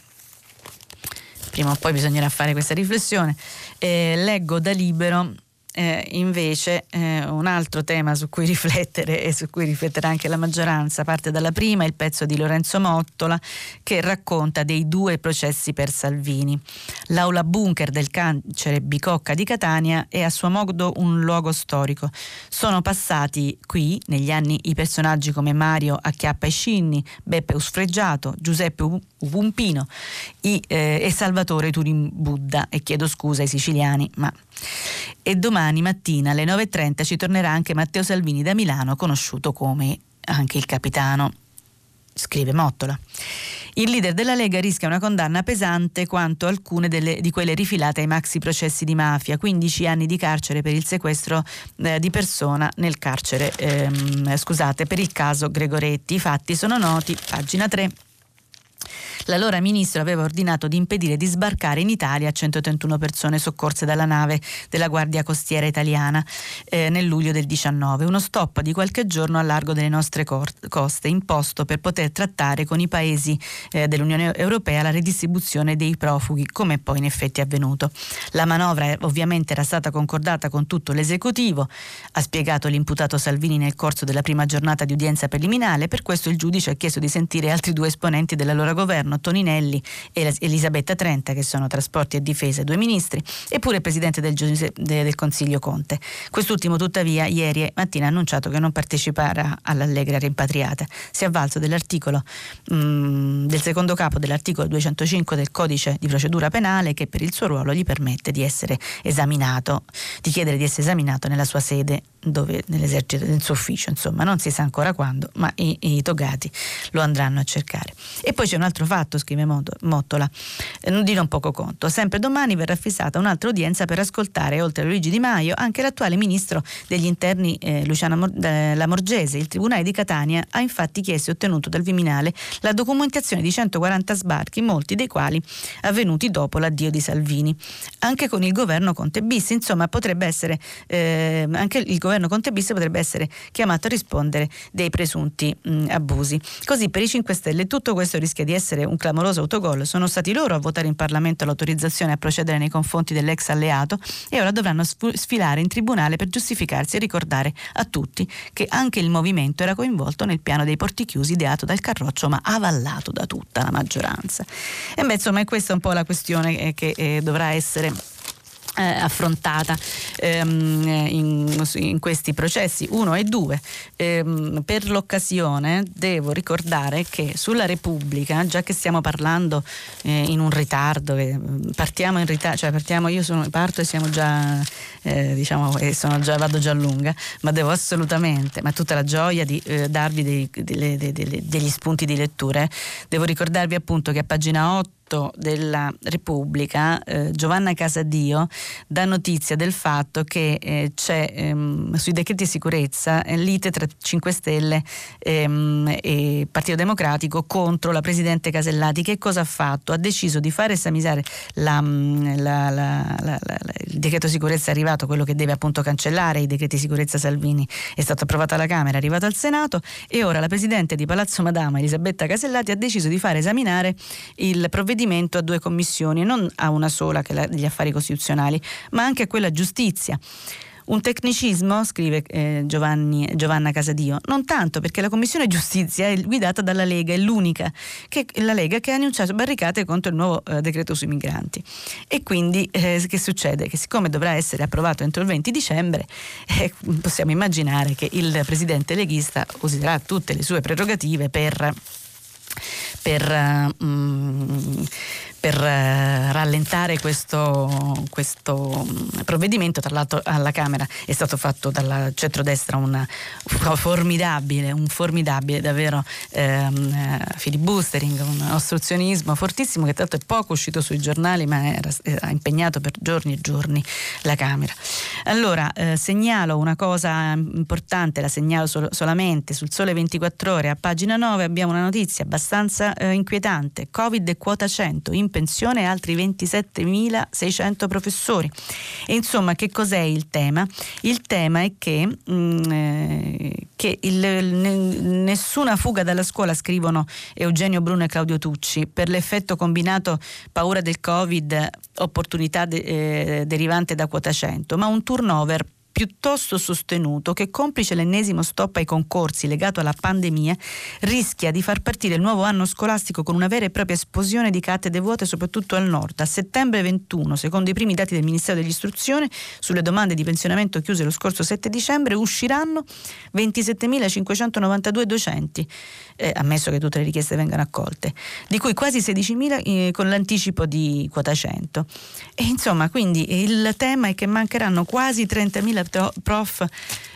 prima o poi bisognerà fare questa riflessione. Eh, leggo da libero eh, invece eh, un altro tema su cui riflettere e su cui rifletterà anche la maggioranza parte dalla prima, il pezzo di Lorenzo Mottola che racconta dei due processi per Salvini. L'aula bunker del carcere Bicocca di Catania è a suo modo un luogo storico. Sono passati qui negli anni i personaggi come Mario Acchiappa e Scinni, Beppe Usfreggiato, Giuseppe Upumpino i, eh, e Salvatore Turin Buddha e chiedo scusa ai siciliani ma e domani mattina alle 9.30 ci tornerà anche Matteo Salvini da Milano, conosciuto come anche il capitano, scrive Mottola. Il leader della Lega rischia una condanna pesante quanto alcune delle, di quelle rifilate ai maxi processi di mafia, 15 anni di carcere per il sequestro eh, di persona nel carcere, ehm, scusate, per il caso Gregoretti. I fatti sono noti, pagina 3. L'allora ministro aveva ordinato di impedire di sbarcare in Italia 131 persone soccorse dalla nave della Guardia Costiera italiana eh, nel luglio del 19. Uno stop di qualche giorno a largo delle nostre coste, imposto per poter trattare con i paesi eh, dell'Unione Europea la redistribuzione dei profughi, come poi in effetti è avvenuto. La manovra eh, ovviamente era stata concordata con tutto l'esecutivo, ha spiegato l'imputato Salvini nel corso della prima giornata di udienza preliminare, per questo il giudice ha chiesto di sentire altri due esponenti dell'allora governo, Toninelli e Elisabetta Trenta, che sono trasporti e difesa, due ministri, eppure il presidente del, del Consiglio Conte. Quest'ultimo tuttavia ieri mattina ha annunciato che non parteciperà all'Allegra rimpatriata. Si è avvalso dell'articolo mh, mm, del secondo capo dell'articolo 205 del codice di procedura penale che per il suo ruolo gli permette di essere esaminato, di chiedere di essere esaminato nella sua sede dove, nell'esercito, nel suo ufficio, insomma, non si sa ancora quando, ma i, i, togati lo andranno a cercare. E poi c'è un altro fatto, scrive Mottola, eh, di non poco conto. Sempre domani verrà fissata un'altra udienza per ascoltare, oltre a Luigi Di Maio, anche l'attuale ministro degli interni eh, Luciana Mor- eh, Lamorgese. Il Tribunale di Catania ha infatti chiesto e ottenuto dal Viminale la documentazione di 140 sbarchi, molti dei quali avvenuti dopo l'addio di Salvini. Anche con il governo Conte bis, insomma, potrebbe essere eh, anche il governo Conte bis potrebbe essere chiamato a rispondere dei presunti mh, abusi. Così per i 5 Stelle tutto questo rischia di essere un clamoroso autogol. Sono stati loro a votare in Parlamento l'autorizzazione a procedere nei confronti dell'ex alleato e ora dovranno sfilare in tribunale per giustificarsi e ricordare a tutti che anche il movimento era coinvolto nel piano dei porti chiusi ideato dal Carroccio ma avallato da tutta la maggioranza. E beh, insomma, è questa un po' la questione eh, che eh, dovrà essere eh, affrontata ehm, in, in, questi processi 1 e 2. Ehm, per l'occasione devo ricordare che sulla Repubblica, già che stiamo parlando eh, in un ritardo, eh, partiamo in ritardo, cioè partiamo, io sono, parto e siamo già, eh, diciamo, già, vado già lunga, ma devo assolutamente, ma tutta la gioia di eh, darvi dei, delle, delle, degli spunti di letture, devo ricordarvi appunto che a pagina 8 8 della Repubblica, eh, Giovanna Casadio dà notizia del fatto che eh, c'è ehm, sui decreti di sicurezza eh, lite tra 5 Stelle ehm, e Partito Democratico contro la Presidente Casellati. Che cosa ha fatto? Ha deciso di fare esaminare la, mm, la, la, il decreto sicurezza è arrivato, quello che deve appunto cancellare i decreti sicurezza Salvini, è stato approvato alla Camera, è arrivato al Senato e ora la Presidente di Palazzo Madama, Elisabetta Casellati, ha deciso di fare esaminare il provvedimento provvedimento a due commissioni, non a una sola che è degli affari costituzionali, ma anche a quella giustizia. Un tecnicismo, scrive eh, Giovanni, Giovanna Casadio, non tanto perché la Commissione Giustizia è guidata dalla Lega, è l'unica, che, la Lega che ha annunciato barricate contro il nuovo eh, decreto sui migranti. E quindi eh, che succede? Che siccome dovrà essere approvato entro il 20 dicembre, eh, possiamo immaginare che il presidente leghista userà tutte le sue prerogative per per, um, per uh, rallentare questo, questo, mm, provvedimento. Tra l'altro alla Camera è stato fatto dal centrodestra un formidabile, un formidabile davvero um, filibustering, un ostruzionismo fortissimo che tra l'altro è poco uscito sui giornali ma era, era impegnato per giorni e giorni la Camera. Allora eh, segnalo una cosa importante, la segnalo sol- solamente sul Sole 24 ore, a pagina 9 abbiamo una notizia abbastanza eh, inquietante, Covid e quota 100, in pensione altri 27.600 professori. E insomma che cos'è il tema? Il tema è che, mh, mm, eh, che il, nessuna fuga dalla scuola, scrivono Eugenio Bruno e Claudio Tucci, per l'effetto combinato paura del Covid, opportunità de- eh, derivante da quota 100, ma un turnover piuttosto sostenuto che complice l'ennesimo stop ai concorsi legato alla pandemia rischia di far partire il nuovo anno scolastico con una vera e propria esplosione di cattedre vuote soprattutto al nord. A settembre 21, secondo i primi dati del Ministero dell'Istruzione, sulle domande di pensionamento chiuse lo scorso 7 dicembre usciranno 27.592 docenti, eh, ammesso che tutte le richieste vengano accolte, di cui quasi 16.000 eh, con l'anticipo di quota 100. E insomma, quindi il tema è che mancheranno quasi 30.000 prof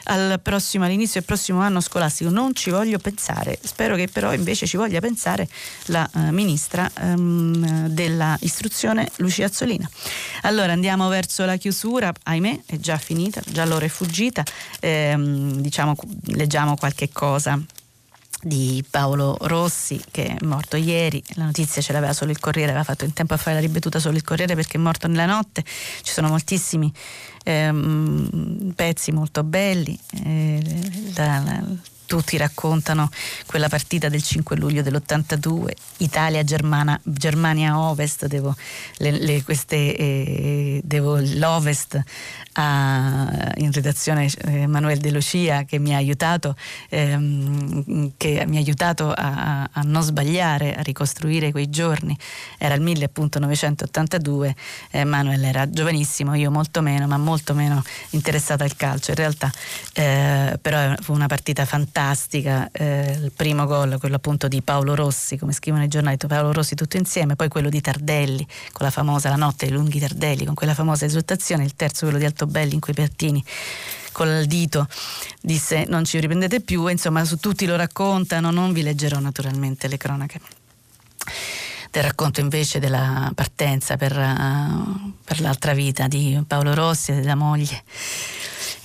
al prossimo, all'inizio del prossimo anno scolastico. Non ci voglio pensare, spero che però invece ci voglia pensare la uh, ministra um, dell'istruzione Lucia Azzolina. Allora andiamo verso la chiusura, ahimè è già finita, già l'ora è fuggita, ehm, diciamo, leggiamo qualche cosa di Paolo Rossi che è morto ieri, la notizia ce l'aveva solo il Corriere, aveva fatto in tempo a fare la ribattuta solo il Corriere perché è morto nella notte, ci sono moltissimi ehm, pezzi molto belli, eh, la, la, tutti raccontano quella partita del 5 luglio dell'82, Italia-Germania Ovest, devo, le, le, queste, eh, devo l'Ovest a, in redazione eh, Manuel De Lucia che mi ha aiutato, ehm, che mi ha aiutato a, a, non sbagliare, a ricostruire quei giorni. Era il 1982, eh, Manuel era giovanissimo, io molto meno, ma molto meno interessata al calcio. In realtà, eh, però fu una partita fantastica, eh, il primo gol, quello appunto di Paolo Rossi, come scrivono i giornali, Paolo Rossi tutto insieme, poi quello di Tardelli, con la famosa La notte dei lunghi Tardelli, con quella famosa esultazione, il terzo quello di Alto Belli in cui Pertini col dito disse non ci riprendete più, insomma su tutti lo raccontano, non vi leggerò naturalmente le cronache del racconto invece della partenza per, uh, per l'altra vita di Paolo Rossi e della moglie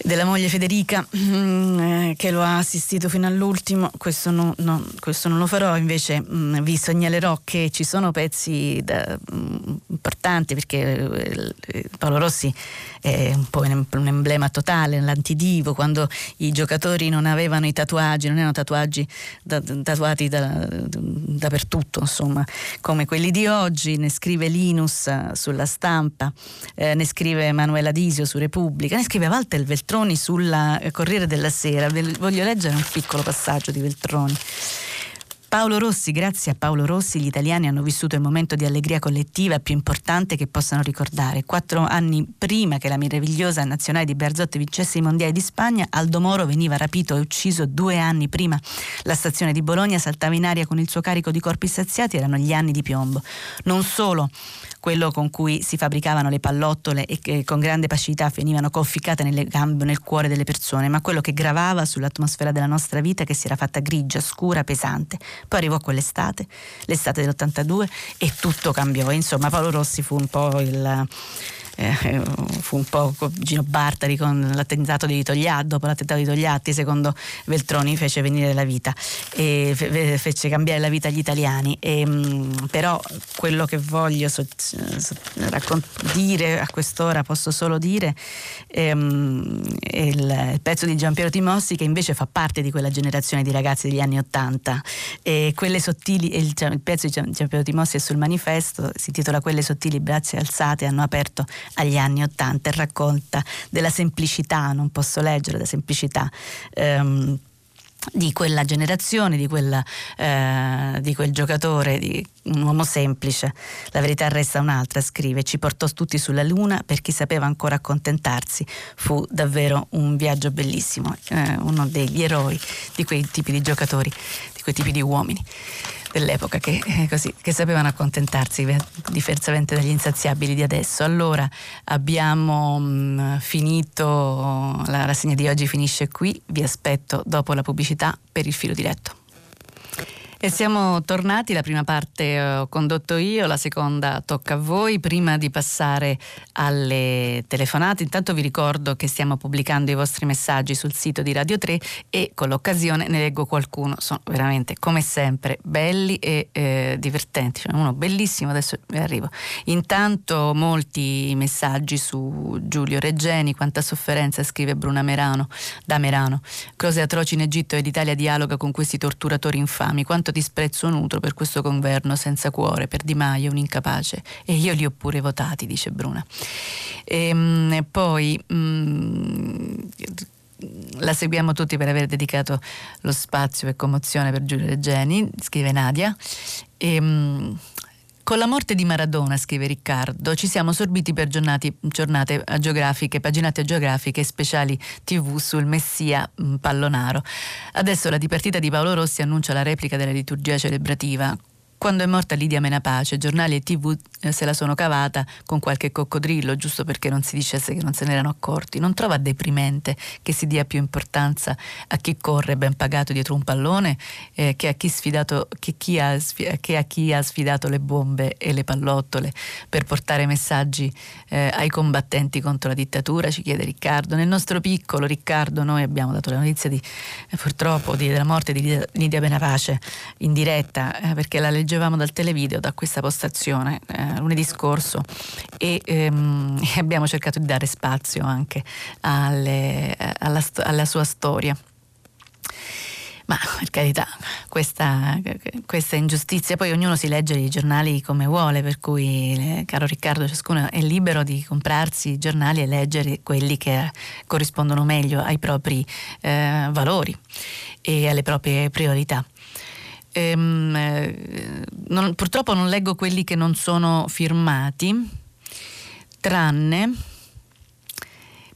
della moglie Federica mm, eh, che lo ha assistito fino all'ultimo, questo, no, no, questo non lo farò, invece mm, vi segnalerò che ci sono pezzi da, mm, importanti perché eh, Paolo Rossi è un po' un emblema totale, l'antidivo, quando i giocatori non avevano i tatuaggi, non erano tatuaggi da, tatuati da, dappertutto, insomma, come quelli di oggi, ne scrive Linus sulla stampa, eh, ne scrive Emanuela Disio su Repubblica, ne scrive Walter Veltroni sulla Corriere della Sera. Voglio leggere un piccolo passaggio di Veltroni. Paolo Rossi, grazie a Paolo Rossi, gli italiani hanno vissuto il momento di allegria collettiva più importante che possano ricordare. Quattro anni prima che la meravigliosa nazionale di Berzotti vincesse i mondiali di Spagna, Aldo Moro veniva rapito e ucciso due anni prima. La stazione di Bologna saltava in aria con il suo carico di corpi saziati, erano gli anni di piombo. Non solo quello con cui si fabbricavano le pallottole e che con grande pacificità venivano conficcate nelle gambe nel cuore delle persone, ma quello che gravava sull'atmosfera della nostra vita che si era fatta grigia, scura, pesante. Poi arrivò quell'estate, l'estate dell'82 e tutto cambiò. Insomma, Paolo Rossi fu un po' il eh, fu un po' Gino Bartari con l'attentato di Togliatti, dopo l'attentato di Togliatti, secondo Veltroni fece venire la vita e fe- fece cambiare la vita agli italiani. E, mh, mm, però quello che voglio so- so- raccont- dire a quest'ora, posso solo dire, ehm, il, il, pezzo di Giampiero Timossi che invece fa parte di quella generazione di ragazzi degli anni Ottanta. Quelle sottili, il, il pezzo di Giampiero Timossi è sul manifesto, si intitola Quelle sottili braccia alzate hanno aperto agli anni Ottanta e racconta della semplicità, non posso leggere, la semplicità. Ehm, di quella generazione, di, quella, eh, di, quel giocatore, di un uomo semplice. La verità resta un'altra, scrive, ci portò tutti sulla luna per chi sapeva ancora accontentarsi. Fu davvero un viaggio bellissimo, eh, uno degli eroi di quei tipi di giocatori, di quei tipi di uomini dell'epoca che, eh, così, che sapevano accontentarsi diversamente dagli insaziabili di adesso. Allora abbiamo mh, mm, finito, la rassegna di oggi finisce qui, vi aspetto dopo la pubblicità per il filo diretto. E siamo tornati, la prima parte ho condotto io, la seconda tocca a voi. Prima di passare alle telefonate, intanto vi ricordo che stiamo pubblicando i vostri messaggi sul sito di Radio 3 e con l'occasione ne leggo qualcuno. Sono veramente, come sempre, belli e eh, divertenti. C'è uno bellissimo, adesso vi arrivo. Intanto molti messaggi su Giulio Reggeni, quanta sofferenza scrive Bruna Merano, da Merano. Cose atroci in Egitto e l'Italia dialoga con questi torturatori infami. Quanto quanto disprezzo nutro per questo governo senza cuore, per Di Maio, un incapace. E io li ho pure votati, dice Bruna. E, ehm, poi... Mh, mm, la seguiamo tutti per aver dedicato lo spazio e commozione per Giulio Regeni, scrive Nadia. E, mh, con la morte di Maradona, scrive Riccardo, ci siamo sorbiti per giornati, giornate geografiche, paginate geografiche speciali TV sul Messia Pallonaro. Adesso la dipartita di Paolo Rossi annuncia la replica della liturgia celebrativa Quando è morta Lidia Menapace, giornali e tv eh, se la sono cavata con qualche coccodrillo, giusto perché non si dicesse che non se ne erano accorti. Non trova deprimente che si dia più importanza a chi corre ben pagato dietro un pallone eh, che, a chi sfidato, che, chi ha, che, a chi ha sfidato le bombe e le pallottole per portare messaggi eh, ai combattenti contro la dittatura, ci chiede Riccardo. Nel nostro piccolo Riccardo noi abbiamo dato la notizia di, eh, purtroppo di, della morte di Lidia Menapace in diretta eh, perché la legge leggevamo dal televideo, da questa postazione, eh, lunedì scorso e ehm, abbiamo cercato di dare spazio anche alle, alla, alla sua storia. Ma per carità, questa, questa, ingiustizia, poi ognuno si legge i giornali come vuole, per cui, eh, caro Riccardo, ciascuno è libero di comprarsi i giornali e leggere quelli che corrispondono meglio ai propri eh, valori e alle proprie priorità. Ehm, eh, non, purtroppo non leggo quelli che non sono firmati, tranne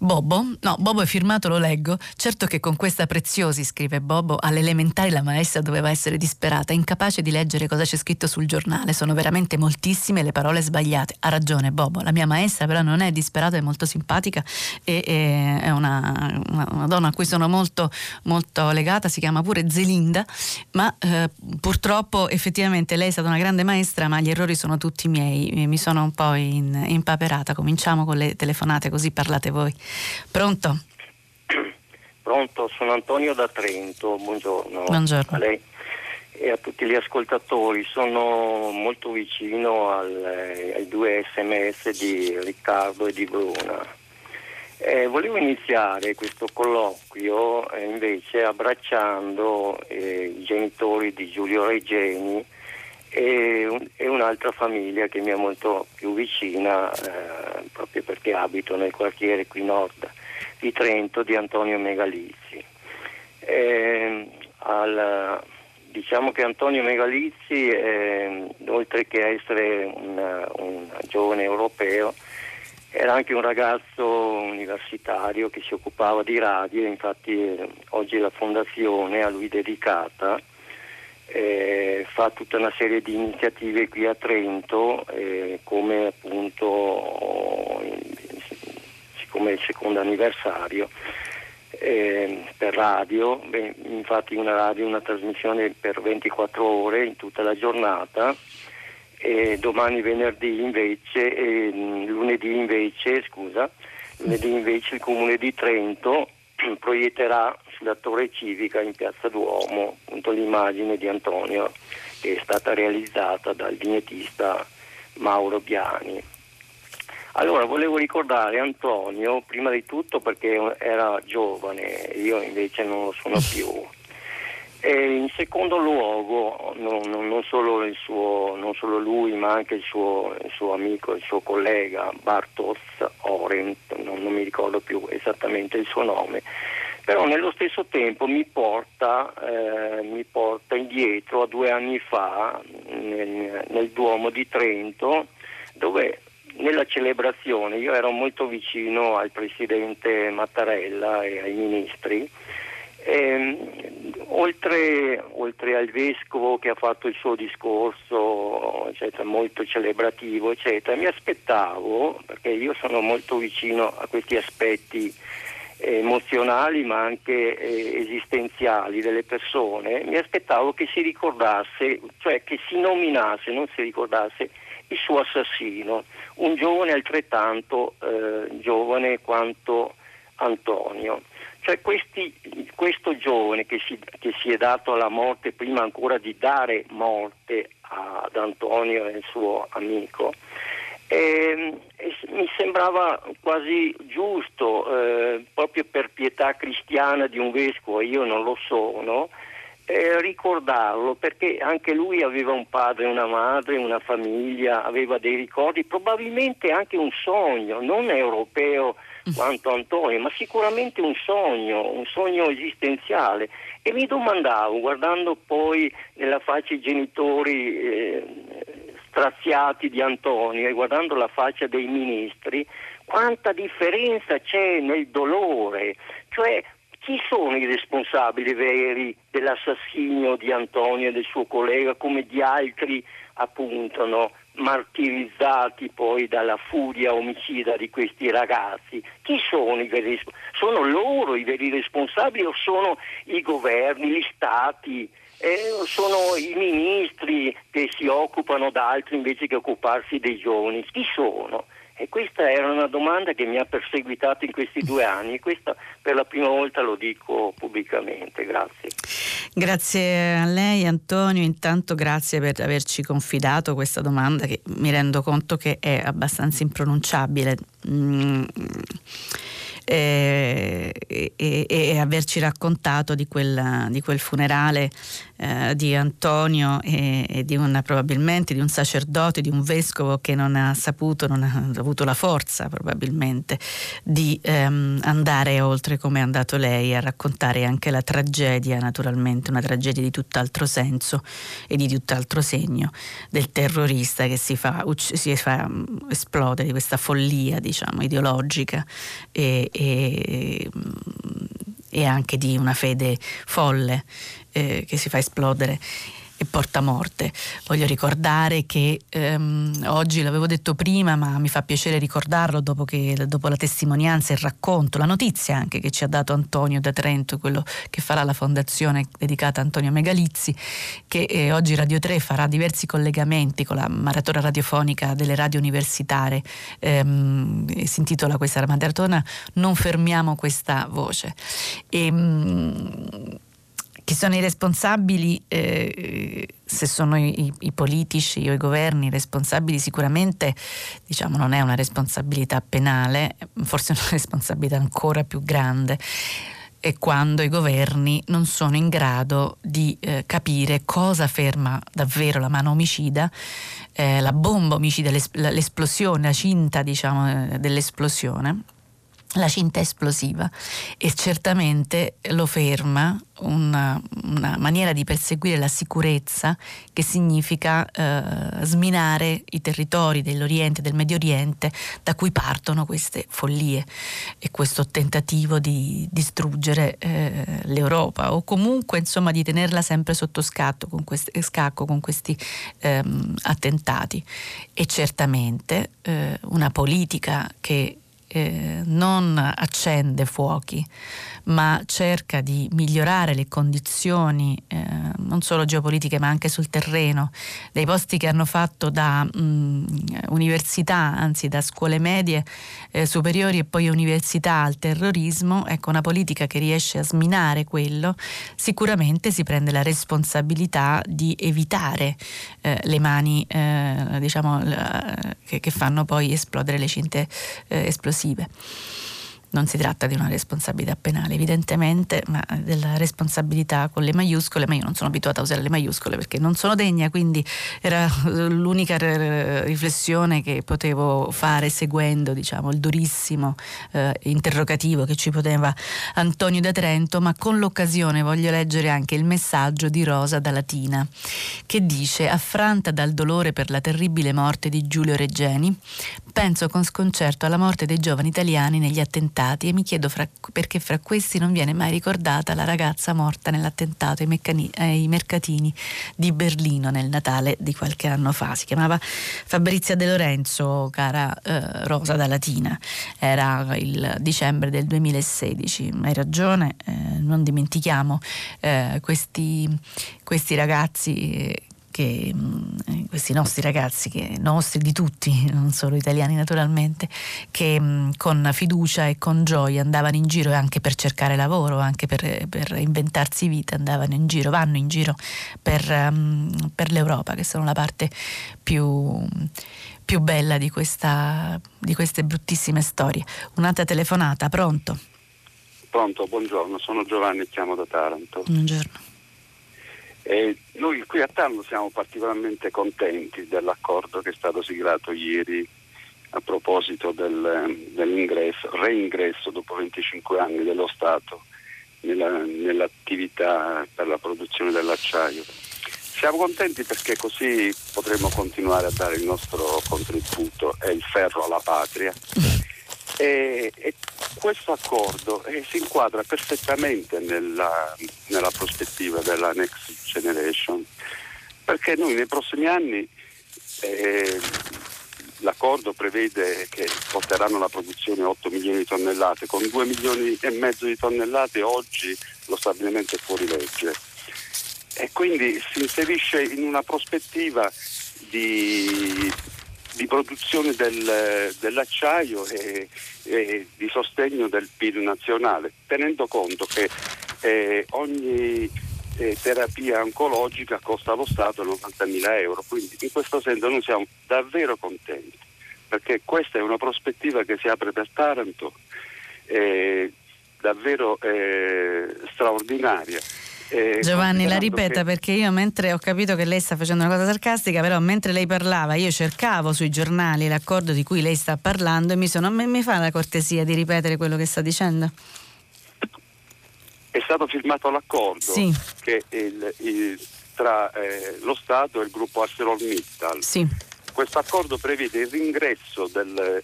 Bobo, no, Bobo è firmato, lo leggo. Certo che con questa preziosi, scrive Bobo, all'elementare la maestra doveva essere disperata, incapace di leggere cosa c'è scritto sul giornale. Sono veramente moltissime le parole sbagliate. Ha ragione Bobo, la mia maestra però non è disperata, è molto simpatica e, è una, una, una, donna a cui sono molto, molto legata, si chiama pure Zelinda, ma eh, purtroppo effettivamente lei è stata una grande maestra, ma gli errori sono tutti miei. Mi sono un po' in, impaperata. Cominciamo con le telefonate così parlate voi. Pronto? Pronto, sono Antonio da Trento, buongiorno. Buongiorno. A lei e a tutti gli ascoltatori. Sono molto vicino al, eh, ai due sms di Riccardo e di Bruna. Eh, volevo iniziare questo colloquio eh, invece abbracciando eh, i genitori di Giulio Reggeni e, un, e, un'altra famiglia che mi è molto più vicina eh, proprio perché abito nel quartiere qui nord di Trento di Antonio Megalizzi. Eh, al, diciamo che Antonio Megalizzi, eh, oltre che essere un, un giovane europeo, era anche un ragazzo universitario che si occupava di radio, infatti eh, oggi la fondazione a lui dedicata eh, fa tutta una serie di iniziative qui a Trento eh, come appunto siccome è il secondo anniversario eh, per radio, beh, infatti una radio, una trasmissione per 24 ore in tutta la giornata e domani venerdì invece, e lunedì invece, scusa, lunedì invece il comune di Trento proietterà sulla torre civica in piazza Duomo appunto, l'immagine di Antonio che è stata realizzata dal vignettista Mauro Biani. Allora volevo ricordare Antonio prima di tutto perché era giovane, io invece non lo sono più. E in secondo luogo, non, non, solo suo, non, solo lui, ma anche il suo, il suo, amico, il suo collega Bartos Orent, non, non mi ricordo più esattamente il suo nome, però nello stesso tempo mi porta, eh, mi porta indietro a due anni fa nel, nel, Duomo di Trento dove nella celebrazione io ero molto vicino al presidente Mattarella e ai ministri e, ehm, oltre, oltre, al vescovo che ha fatto il suo discorso eccetera, molto celebrativo eccetera, mi aspettavo perché io sono molto vicino a questi aspetti emozionali ma anche eh, esistenziali delle persone, mi aspettavo che si ricordasse, cioè che si nominasse, non si ricordasse il suo assassino, un giovane altrettanto eh, giovane quanto Antonio. Cioè questi, questo giovane che si, che si, è dato alla morte prima ancora di dare morte ad Antonio e al suo amico, e, e mi sembrava quasi giusto, eh, proprio per pietà cristiana di un vescovo, io non lo sono, eh, ricordarlo perché anche lui aveva un padre, una madre, una famiglia, aveva dei ricordi, probabilmente anche un sogno, non europeo quanto Antonio, ma sicuramente un sogno, un sogno esistenziale. E mi domandavo, guardando poi nella faccia i genitori eh, straziati di Antonio e guardando la faccia dei ministri, quanta differenza c'è nel dolore, cioè Chi sono i responsabili veri dell'assassinio di Antonio e del suo collega come di altri appunto no, martirizzati poi dalla furia omicida di questi ragazzi? Chi sono i veri responsabili? Sono loro i veri responsabili o sono i governi, gli stati? Eh, sono i ministri che si occupano d'altro invece che occuparsi dei giovani. Chi sono? E questa era una domanda che mi ha perseguitato in questi due anni e questa per la prima volta lo dico pubblicamente. Grazie. Grazie a lei Antonio, intanto grazie per averci confidato questa domanda che mi rendo conto che è abbastanza impronunciabile. Mm eh, e, e, e, averci raccontato di quel, di quel funerale eh, di Antonio e, e, di una, probabilmente di un sacerdote, di un vescovo che non ha saputo, non ha avuto la forza probabilmente di ehm, andare oltre come è andato lei a raccontare anche la tragedia, naturalmente una tragedia di tutt'altro senso e di tutt'altro segno del terrorista che si fa, si fa esplodere di questa follia diciamo ideologica e, e, e anche di una fede folle eh, che si fa esplodere e porta morte. Voglio ricordare che ehm, oggi l'avevo detto prima, ma mi fa piacere ricordarlo dopo, che, dopo la testimonianza, il racconto, la notizia anche che ci ha dato Antonio da Trento, quello che farà la fondazione dedicata a Antonio Megalizzi, che eh, oggi Radio 3 farà diversi collegamenti con la maratona radiofonica delle radio universitarie. Ehm, si intitola questa maratona Non fermiamo questa voce. E, ehm, chi sono i responsabili, eh, se sono i, i, politici o i governi responsabili, sicuramente diciamo, non è una responsabilità penale, forse è una responsabilità ancora più grande è quando i governi non sono in grado di eh, capire cosa ferma davvero la mano omicida, eh, la bomba omicida, l'esplosione, la cinta diciamo, eh, dell'esplosione la cinta esplosiva e certamente lo ferma una, una, maniera di perseguire la sicurezza che significa eh, sminare i territori dell'Oriente, del Medio Oriente da cui partono queste follie e questo tentativo di distruggere eh, l'Europa o comunque insomma di tenerla sempre sotto scatto con questi, scacco con questi ehm, attentati. E certamente eh, una politica che eh, non accende fuochi, ma cerca di migliorare le condizioni eh, non solo geopolitiche ma anche sul terreno, dei posti che hanno fatto da mh, università, anzi da scuole medie eh, superiori e poi università al terrorismo, ecco una politica che riesce a sminare quello, sicuramente si prende la responsabilità di evitare eh, le mani eh, diciamo, che, che, fanno poi esplodere le cinte eh, esplosive non si tratta di una responsabilità penale evidentemente, ma della responsabilità con le maiuscole, ma io non sono abituata a usare le maiuscole perché non sono degna, quindi era l'unica riflessione che potevo fare seguendo diciamo, il durissimo eh, interrogativo che ci poteva Antonio da Trento, ma con l'occasione voglio leggere anche il messaggio di Rosa da Latina che dice affranta dal dolore per la terribile morte di Giulio Reggeni, penso con sconcerto alla morte dei giovani italiani negli attentati e mi chiedo fra, perché fra questi non viene mai ricordata la ragazza morta nell'attentato ai, meccani, ai mercatini di Berlino nel Natale di qualche anno fa. Si chiamava Fabrizia De Lorenzo, cara eh, Rosa da Latina. Era il dicembre del 2016. Hai ragione, eh, non dimentichiamo eh, questi, questi ragazzi che mm, questi nostri ragazzi, che, nostri di tutti, non solo italiani naturalmente, che mm, con fiducia e con gioia andavano in giro anche per cercare lavoro, anche per, per inventarsi vita, andavano in giro, vanno in giro per, um, per l'Europa, che sono la parte più, più bella di, questa, di queste bruttissime storie. Un'altra telefonata, pronto? Pronto, buongiorno, sono Giovanni, chiamo da Taranto. Buongiorno. E noi qui a Taranto siamo particolarmente contenti dell'accordo che è stato siglato ieri a proposito del, dell'ingresso, reingresso dopo 25 anni dello Stato nella, nell'attività per la produzione dell'acciaio. Siamo contenti perché così potremo continuare a dare il nostro contributo e il ferro alla patria. E, e questo accordo eh, si inquadra perfettamente nella, nella, prospettiva della Next Generation, perché noi nei prossimi anni eh, l'accordo prevede che porteranno la produzione 8 milioni di tonnellate, con 2 milioni e mezzo di tonnellate oggi lo stabilimento è fuori legge. E quindi si inserisce in una prospettiva di, di produzione del, dell'acciaio e, e, di sostegno del PIL nazionale, tenendo conto che eh, ogni eh, terapia oncologica costa allo Stato 90.000 euro, quindi in questo senso noi siamo davvero contenti, perché questa è una prospettiva che si apre per Taranto, eh, davvero eh, straordinaria. Eh, Giovanni la ripeta che... perché io mentre ho capito che lei sta facendo una cosa sarcastica, però mentre lei parlava io cercavo sui giornali l'accordo di cui lei sta parlando e mi sono mi fa la cortesia di ripetere quello che sta dicendo? È stato firmato l'accordo sì. che il, il, tra eh, lo Stato e il gruppo ArcelorMittal. Sì. Questo accordo prevede il ringresso del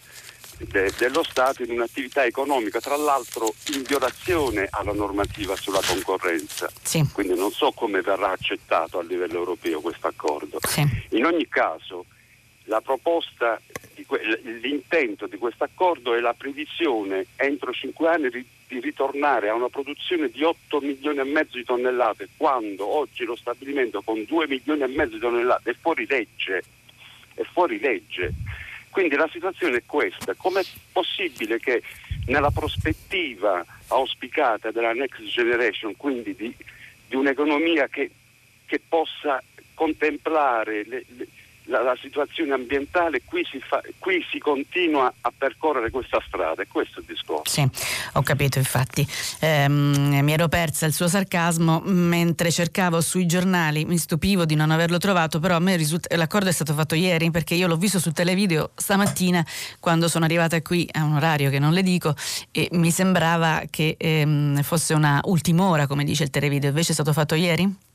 de, dello Stato in un'attività economica, tra l'altro in violazione alla normativa sulla concorrenza. Sì. Quindi non so come verrà accettato a livello europeo questo accordo. Sì. In ogni caso la proposta, l'intento di questo accordo è la previsione entro cinque anni di, di ritornare a una produzione di 8 milioni e mezzo di tonnellate, quando oggi lo stabilimento con 2 milioni e mezzo di tonnellate è fuori legge. È fuori legge. Quindi la situazione è questa. Com'è possibile che nella prospettiva auspicata della Next Generation, quindi di, di un'economia che, che, possa contemplare le, le, la, la, situazione ambientale, qui si, fa, qui si, continua a percorrere questa strada, è questo il discorso. Sì, ho capito infatti. Ehm, mi ero persa il suo sarcasmo mentre cercavo sui giornali, mi stupivo di non averlo trovato, però a me risulta, l'accordo è stato fatto ieri perché io l'ho visto sul televideo stamattina quando sono arrivata qui a un orario che non le dico e mi sembrava che ehm, fosse una ultima ora, come dice il televideo, invece è stato fatto ieri?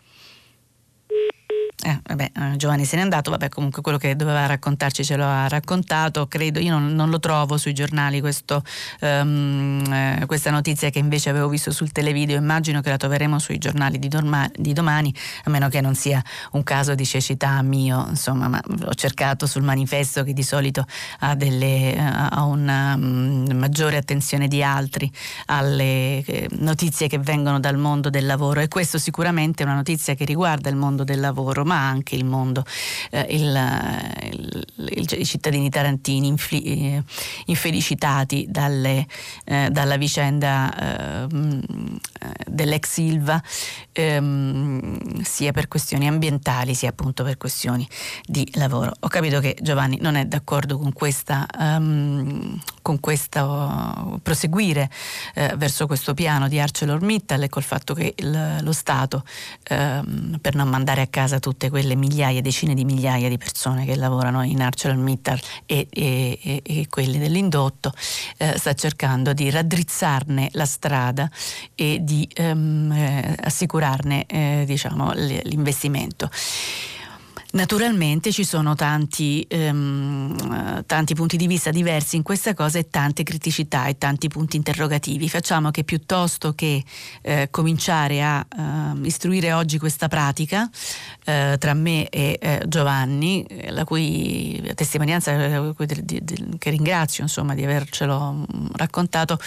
Eh, vabbè, eh, Giovanni se n'è andato, vabbè, comunque quello che doveva raccontarci ce lo ha raccontato, credo, io non, non lo trovo sui giornali questo, um, eh, questa notizia che invece avevo visto sul televideo, immagino che la troveremo sui giornali di, dorma, di, domani, a meno che non sia un caso di cecità mio, insomma, ma ho cercato sul manifesto che di solito ha, delle, ha una um, maggiore attenzione di altri alle eh, notizie che vengono dal mondo del lavoro e questo sicuramente è una notizia che riguarda il mondo del lavoro ma anche il mondo, eh, il, il, i cittadini tarantini infli, eh, infelicitati dalle, eh, dalla vicenda ehm, dell'ex Silva, ehm, sia per questioni ambientali sia appunto per questioni di lavoro. Ho capito che Giovanni non è d'accordo con questa, um, con questo proseguire eh, verso questo piano di ArcelorMittal e col fatto che il, lo Stato ehm, per non mandare a casa tutti tutte quelle migliaia, decine di migliaia di persone che lavorano in ArcelorMittal e, e, e, e quelli dell'indotto, eh, sta cercando di raddrizzarne la strada e di ehm, eh, assicurarne eh, diciamo, l'investimento. Naturalmente ci sono tanti, ehm, tanti, punti di vista diversi in questa cosa e tante criticità e tanti punti interrogativi. Facciamo che piuttosto che eh, cominciare a eh, istruire oggi questa pratica eh, tra me e eh, Giovanni, eh, la cui testimonianza eh, che ringrazio insomma, di avercelo mm, raccontato,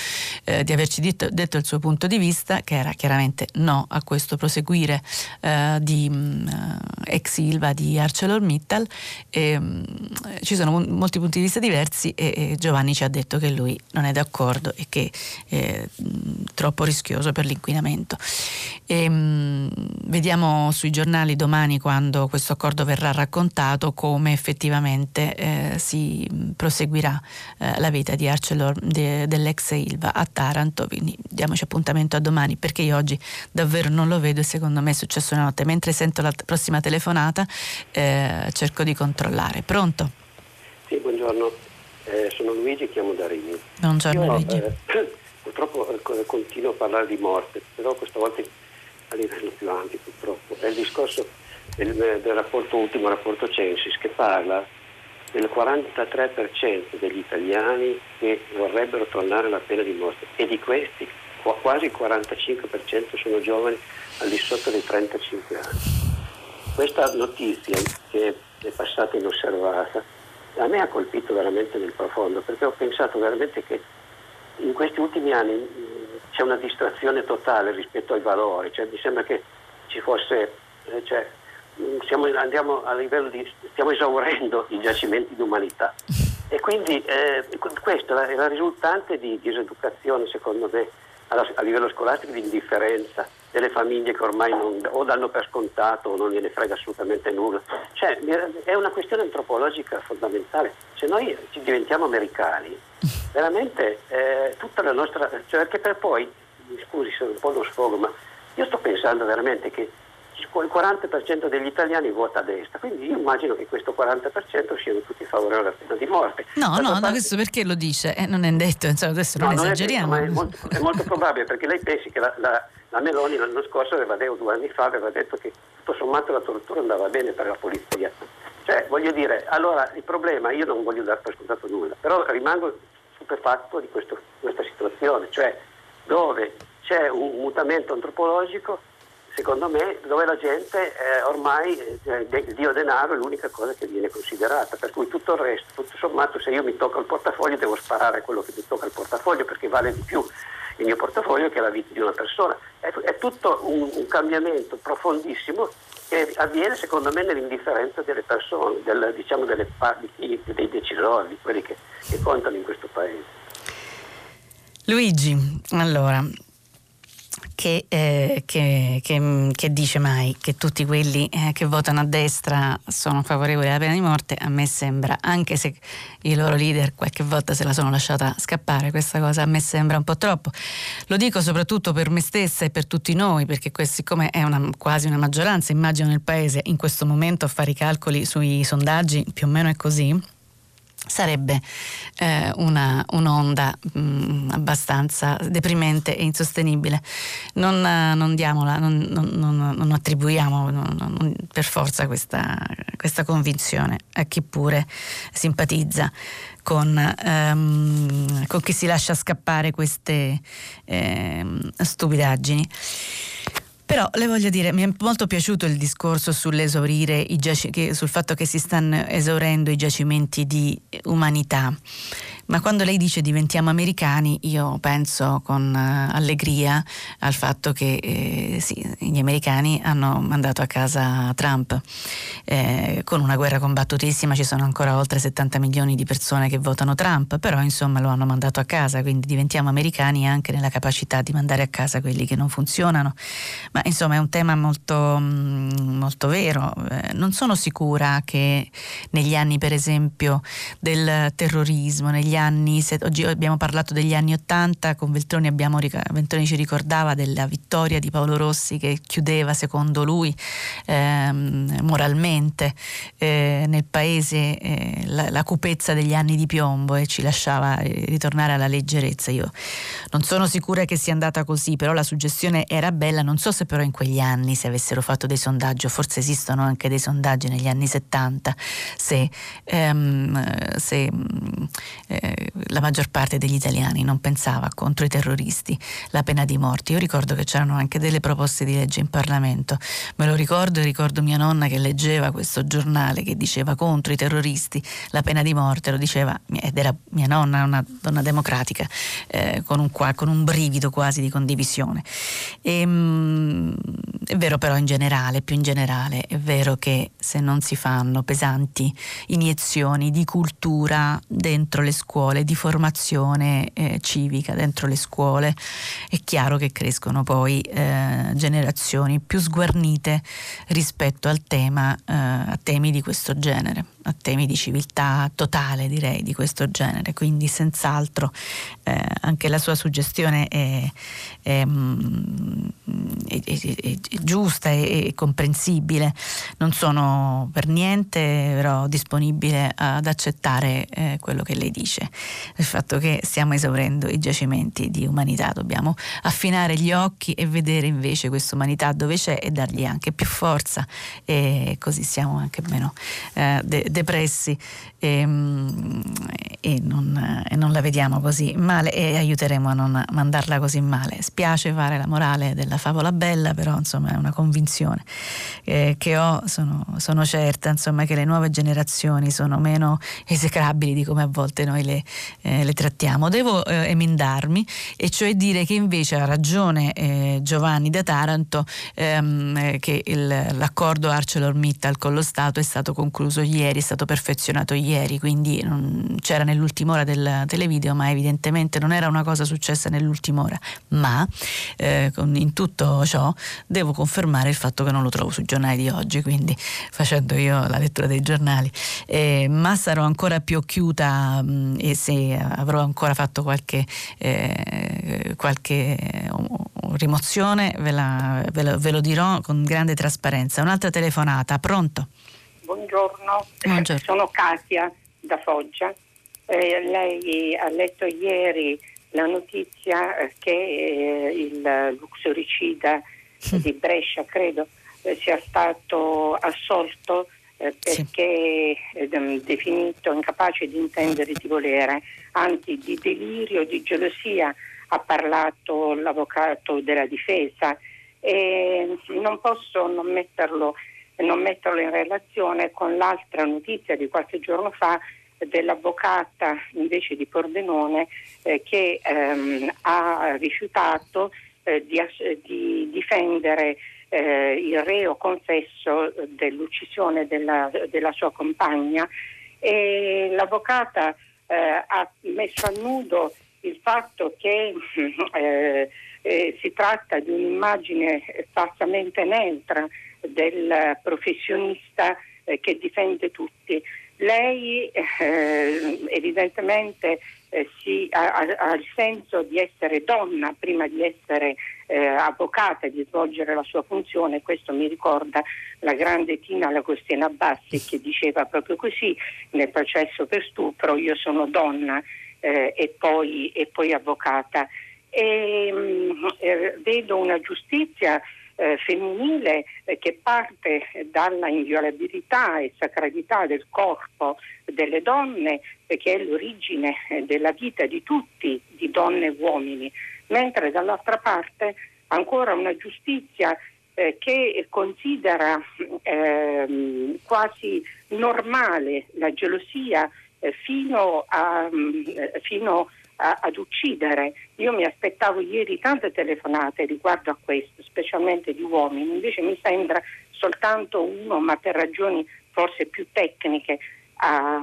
di averci detto, detto, il suo punto di vista, che era chiaramente no a questo proseguire di mm, ex Silva, di ArcelorMittal. E, um, ci sono molti punti di vista diversi e, e, Giovanni ci ha detto che lui non è d'accordo e che è mh, troppo rischioso per l'inquinamento. E, mh, vediamo sui giornali domani quando questo accordo verrà raccontato come effettivamente eh, si proseguirà eh, la vita di Arcelor, de, dell'ex Ilva a Taranto, quindi diamoci appuntamento a domani perché io oggi davvero non lo vedo e secondo me è successo una notte. Mentre sento la prossima telefonata eh, cerco di controllare. Pronto? Sì, buongiorno, eh, sono Luigi, chiamo da Rimini. Buongiorno Io, Luigi. Eh, purtroppo eh, continuo a parlare di morte, però questa volta a livello più ampio purtroppo. È il discorso del, del rapporto ultimo rapporto Censis che parla del 43% degli italiani che vorrebbero tornare alla pena di morte e di questi quasi il 45% sono giovani al di sotto dei 35 anni. Questa notizia che è passata inosservata a me ha colpito veramente nel profondo perché ho pensato veramente che in questi ultimi anni c'è una distrazione totale rispetto ai valori, cioè, mi sembra che ci fosse, eh, cioè, mm, siamo, andiamo a livello di, stiamo esaurendo i giacimenti di umanità. E quindi eh, questo è la risultante di diseducazione secondo me a livello scolastico di indifferenza delle famiglie che ormai non, o danno per scontato o non gliene frega assolutamente nulla. Cioè, è una questione antropologica fondamentale. Se noi ci diventiamo americani, veramente eh, tutta la nostra... Cioè, perché per poi, scusi se è un po' lo sfogo, ma io sto pensando veramente che il 40% degli italiani vota a destra, quindi io immagino che questo 40% siano tutti favorevoli alla pena di morte. No, no, parte... no, questo perché lo dice? Eh, non è detto, insomma, adesso no, non, non esageriamo. È, detto, è, molto, è, molto, probabile perché lei pensi che la, la, la Meloni l'anno scorso aveva detto, due anni fa, aveva detto che tutto sommato la tortura andava bene per la polizia. Cioè, voglio dire, allora il problema, io non voglio dar per scontato nulla, però rimango stupefatto di questo, questa situazione, cioè dove c'è un mutamento antropologico secondo me, dove la gente eh, ormai eh, dio denaro è l'unica cosa che viene considerata, per cui tutto il resto, tutto sommato, se io mi tocco il portafoglio devo sparare quello che mi tocca il portafoglio perché vale di più il mio portafoglio che la vita di una persona. È, è tutto un, un, cambiamento profondissimo che avviene secondo me nell'indifferenza delle persone, del, diciamo delle, dei decisori, di quelli che, che contano in questo paese. Luigi, allora, che, eh, che, che, che, dice mai che tutti quelli eh, che votano a destra sono favorevoli alla pena di morte, a me sembra, anche se i loro leader qualche volta se la sono lasciata scappare, questa cosa a me sembra un po' troppo. Lo dico soprattutto per me stessa e per tutti noi, perché questo, siccome è una, quasi una maggioranza, immagino nel Paese in questo momento a fare i calcoli sui sondaggi, più o meno è così sarebbe eh, una, un'onda mh, mm, abbastanza deprimente e insostenibile. Non, non, diamola, non, non, non attribuiamo per forza questa, questa, convinzione a chi pure simpatizza con, ehm, con chi si lascia scappare queste ehm, stupidaggini. Però le voglio dire, mi è molto piaciuto il discorso sull'esaurire i giac- sul fatto che si stanno esaurendo i giacimenti di umanità. Ma quando lei dice diventiamo americani, io penso con uh, allegria al fatto che eh, sì, gli americani hanno mandato a casa Trump eh, con una guerra combattutissima, ci sono ancora oltre 70 milioni di persone che votano Trump, però insomma lo hanno mandato a casa, quindi diventiamo americani anche nella capacità di mandare a casa quelli che non funzionano. Ma insomma è un tema molto, mm, molto vero. Eh, non sono sicura che negli anni per esempio del terrorismo, negli degli anni, oggi abbiamo parlato degli anni Ottanta, con Veltroni, abbiamo, Veltroni ci ricordava della vittoria di Paolo Rossi che chiudeva secondo lui ehm, moralmente eh, nel paese eh, la, la, cupezza degli anni di piombo e ci lasciava eh, ritornare alla leggerezza. Io non sono sicura che sia andata così, però la suggestione era bella, non so se però in quegli anni se avessero fatto dei sondaggi, forse esistono anche dei sondaggi negli anni 70, se, ehm, se eh, la maggior parte degli italiani non pensava contro i terroristi la pena di morte. Io ricordo che c'erano anche delle proposte di legge in Parlamento, me lo ricordo e ricordo mia nonna che leggeva questo giornale che diceva contro i terroristi la pena di morte, lo diceva ed era mia nonna, una donna democratica, eh, con, un, con, un, brivido quasi di condivisione. E, ehm, mh, è vero però in generale, più in generale, è vero che se non si fanno pesanti iniezioni di cultura dentro le scuole, scuole, di formazione eh, civica dentro le scuole, è chiaro che crescono poi eh, generazioni più sguarnite rispetto tema, eh, a temi di questo genere a temi di civiltà totale, direi, di questo genere. Quindi senz'altro eh, anche la sua suggestione è, è, mm, è, è giusta e comprensibile. Non sono per niente però disponibile ad accettare eh, quello che lei dice, il fatto che stiamo esaurendo i giacimenti di umanità. Dobbiamo affinare gli occhi e vedere invece questa umanità dove c'è e dargli anche più forza e così siamo anche meno eh, de- depressi e, mm, e, non, e, non, la vediamo così male e aiuteremo a non mandarla così male. Spiace fare la morale della favola bella, però insomma è una convinzione eh, che ho, sono, sono certa insomma, che le nuove generazioni sono meno esecrabili di come a volte noi le, eh, le trattiamo. Devo eh, emendarmi e cioè dire che invece ha ragione eh, Giovanni da Taranto ehm, eh, che il, l'accordo ArcelorMittal con lo Stato è stato concluso ieri, stato perfezionato ieri, quindi non, c'era nell'ultima ora del televideo, ma evidentemente non era una cosa successa nell'ultima ora. Ma eh, in tutto ciò devo confermare il fatto che non lo trovo sui giornali di oggi, quindi facendo io la lettura dei giornali. Eh, ma sarò ancora più occhiuta mh, mm, e se avrò ancora fatto qualche, eh, qualche rimozione ve, la, ve, lo, ve lo dirò con grande trasparenza. Un'altra telefonata, pronto? Buongiorno. Buongiorno. sono Katia da Foggia. Eh, lei ha letto ieri la notizia eh, che eh, il luxoricida di Brescia, credo, eh, sia stato assolto eh, perché sì. definito incapace di intendere e di volere, anzi di delirio, di gelosia ha parlato l'avvocato della difesa e non posso non metterlo, non metterlo in relazione con l'altra notizia di qualche giorno fa dell'avvocata invece di Pordenone eh, che ehm, ha rifiutato eh, di, di, difendere eh, il reo confesso dell'uccisione della, della sua compagna. E l'avvocata eh, ha messo a nudo il fatto che eh, eh, si tratta di un'immagine falsamente neutra del professionista eh, che difende tutti. Lei eh, evidentemente eh, si, ha, ha, il senso di essere donna prima di essere eh, avvocata e di svolgere la sua funzione, questo mi ricorda la grande Tina Lagostina Bassi che diceva proprio così nel processo per stupro, io sono donna eh, e, poi, e, poi, avvocata. E, mh, mm, eh, vedo una giustizia eh, femminile eh, che parte dalla inviolabilità e sacralità del corpo delle donne, eh, che è l'origine eh, della vita di tutti, di donne e uomini, mentre dall'altra parte ancora una giustizia eh, che considera ehm, quasi normale la gelosia eh, fino, a, mm, fino a ad uccidere. Io mi aspettavo ieri tante telefonate riguardo a questo, specialmente di uomini, invece mi sembra soltanto uno, ma per ragioni forse più tecniche, ha,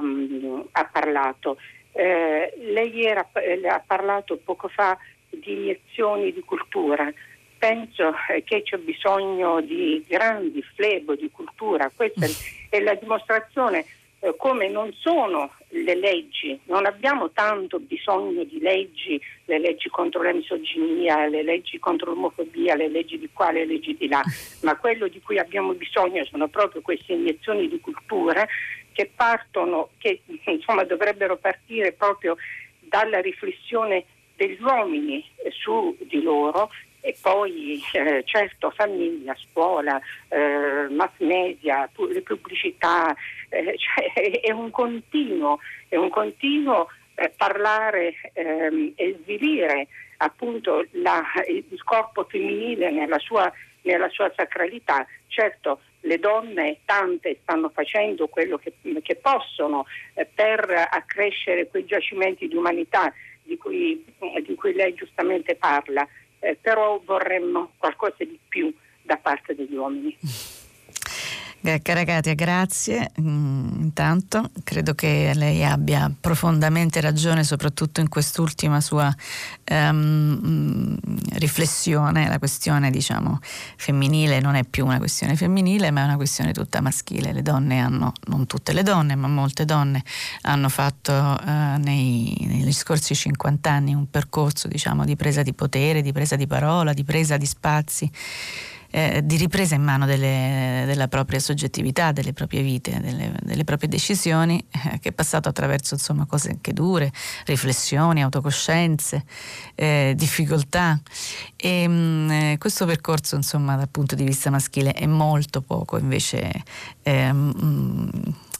ha parlato. Eh, lei era, ha parlato poco fa di iniezioni di cultura. Penso eh, che c'è bisogno di grandi flebo di cultura. Questa è la dimostrazione eh, come non sono le leggi, non abbiamo tanto bisogno di leggi, le leggi contro la misoginia, le leggi contro l'omofobia, le leggi di qua, le leggi di là, ma quello di cui abbiamo bisogno sono proprio queste iniezioni di cultura che partono, che insomma dovrebbero partire proprio dalla riflessione degli uomini su di loro e poi eh, certo famiglia, scuola, eh, mass media, pu- pubblicità, eh, cioè, è un continuo, è un continuo eh, parlare ehm, e svilire appunto la, il corpo femminile nella sua, nella sua, sacralità. Certo, le donne tante stanno facendo quello che, che possono eh, per accrescere quei giacimenti di umanità di cui, di cui lei giustamente parla, eh, però vorremmo qualcosa di più da parte degli uomini. Cara Katia, grazie. Mm, intanto credo che lei abbia profondamente ragione, soprattutto in quest'ultima sua um, riflessione. La questione, diciamo, femminile non è più una questione femminile, ma è una questione tutta maschile. Le donne hanno, non tutte le donne, ma molte donne hanno fatto uh, nei, negli scorsi 50 anni un percorso, diciamo, di presa di potere, di presa di parola, di presa di spazi eh, di ripresa in mano delle, della propria soggettività, delle proprie vite, delle, delle proprie decisioni, eh, che è passato attraverso insomma, cose anche dure, riflessioni, autocoscienze, eh, difficoltà. E mh, mm, eh, questo percorso insomma, dal punto di vista maschile è molto poco invece mh, ehm,